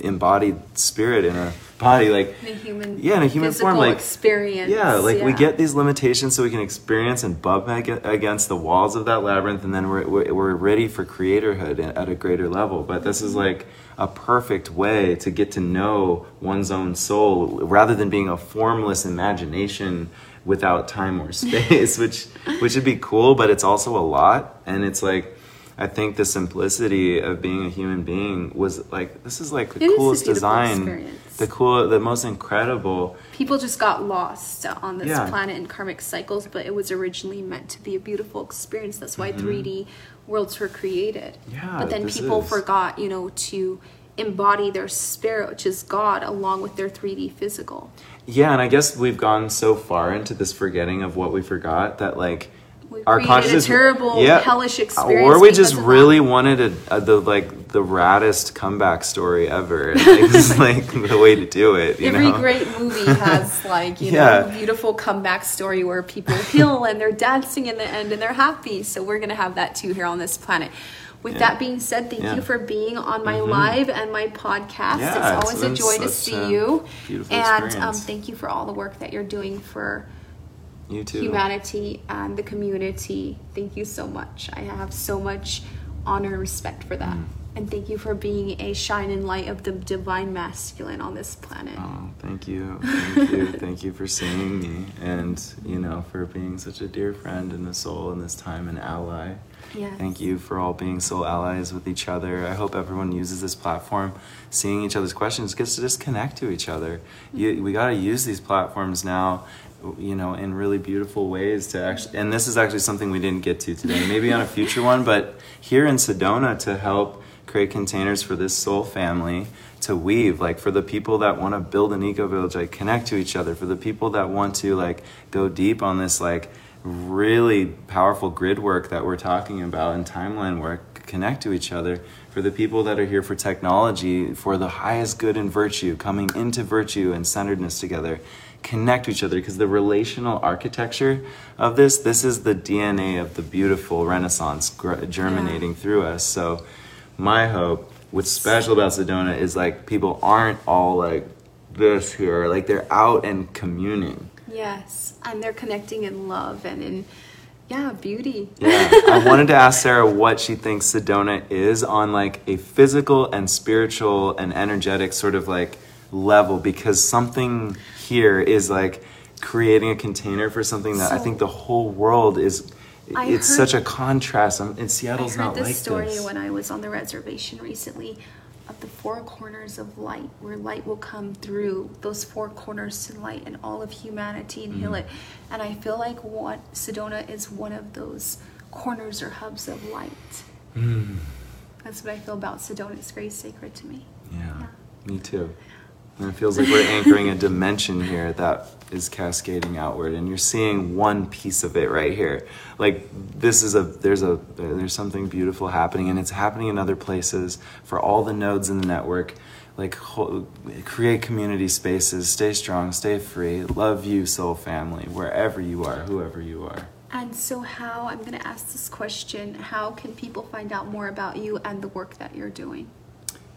embodied spirit in a body. Like in a human yeah, in a human form, like experience yeah, like we get these limitations so we can experience and bump ag- against the walls of that labyrinth, and then we're we're we're ready for creatorhood at a greater level. But this is like a perfect way to get to know one's own soul rather than being a formless imagination without time or space, which which would be cool, but it's also a lot, and it's like I think the simplicity of being a human being was like this is like the It coolest design, experience. the cool, the most incredible. People just got lost on this Yeah. planet in karmic cycles, but it was originally meant to be a beautiful experience. That's why 3D worlds were created. Mm-hmm. Yeah, but then people is. forgot, you know, to embody their spirit, which is God, along with their 3D physical. Yeah, and I guess we've gone so far into this forgetting of what we forgot that like our created a consciousness, terrible, hellish experience or we just of that. really wanted a, a, the like the raddest comeback story ever. And like, this is like the way to do it. You Every know? great movie has like you know Yeah. a beautiful comeback story where people heal and they're dancing in the end and they're happy. So we're gonna have that too here on this planet. With Yeah. that being said, thank Yeah. Mm-hmm. you for being on my live and my podcast. Yeah, it's it's always a joy to see you. beautiful and um, thank you for all the work that you're doing for You too. humanity and the community. Thank you so much. I have so much honor and respect for that. Mm. And thank you for being a shine and light of the divine masculine on this planet. Oh, thank you. Thank you. thank you for seeing me and, you know, for being such a dear friend and a soul in this time and ally. Yes. Thank you for all being soul allies with each other. I hope everyone uses this platform, seeing each other's questions, gets to just connect to each other. You, we got to use these platforms now, you know, in really beautiful ways to actually. And this is actually something we didn't get to today. Maybe on a future one, but here in Sedona to help create containers for this soul family to weave like for the people that want to build an eco village like connect to each other for the people that want to like go deep on this like really powerful grid work that we're talking about and timeline work connect to each other for the people that are here for technology for the highest good and virtue coming into virtue and centeredness together connect to each other because the relational architecture of this this is the dna of the beautiful renaissance gr- germinating through us. So my hope what's special about sedona is like people aren't all like this here. Like they're out and communing. Yes, and they're connecting in love and in yeah, beauty. Yeah, I wanted to ask Sarah what she thinks Sedona is on like a physical and spiritual and energetic sort of like level because something here is like creating a container for something that I think the whole world is. I it's heard- such a contrast. Um, And Seattle's I heard not this like story this. when I was on the reservation recently of the four corners of light, where light will come through those four corners to light and all of humanity and Mm-hmm. heal it. And I feel like what Sedona is one of those corners or hubs of light. Mm. That's what I feel about Sedona. It's very sacred to me. Yeah, me too. And it feels like we're anchoring a dimension here that is cascading outward, and you're seeing one piece of it right here. Like this is a there's a there's something beautiful happening, and it's happening in other places for all the nodes in the network. Like create community spaces, stay strong, stay free, love you, soul family, wherever you are, whoever you are. And so, how I'm going to ask this question how can people find out more about you and the work that you're doing?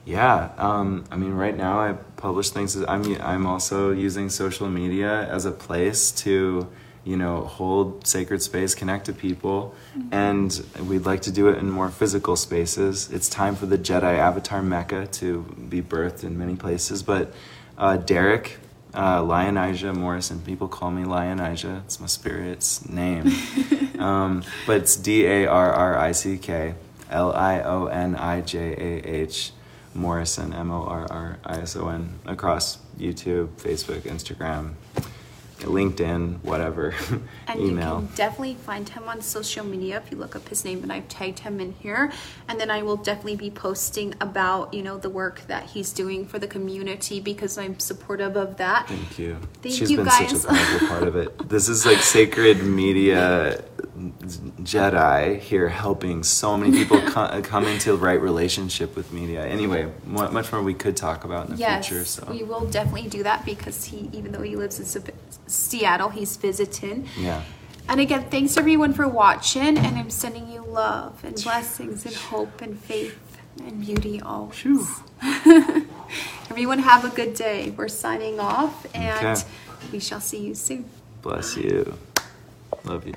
Yeah, um, I mean, right now I publish things. I'm I'm also using social media as a place to, you know, hold sacred space, connect to people, and we'd like to do it in more physical spaces. It's time for the Jedi Avatar Mecca to be birthed in many places. But uh, Darrick, uh, Lionijah Morrison, people call me Lionijah. It's my spirit's name, um, but it's D A R R I C K L I O N I J A H. Morrison, M O R R I S O N, across YouTube, Facebook, Instagram, LinkedIn, whatever, And email. you can definitely find him on social media if you look up his name, and I've tagged him in here. And then I will definitely be posting about you know the work that he's doing for the community because I'm supportive of that. Thank you. Thank She's you, been guys. such a powerful part of it. This is like sacred media Jedi here helping so many people co- come into the right relationship with media. Anyway, much more we could talk about in the Yes, future. So we will definitely do that because he, even though he lives in Seattle, he's visiting. yeah. And again, thanks everyone for watching, and I'm sending you love and blessings and hope and faith and beauty. Phew. Everyone have a good day. We're signing off, and Okay. we shall see you soon. Bless you. Love you.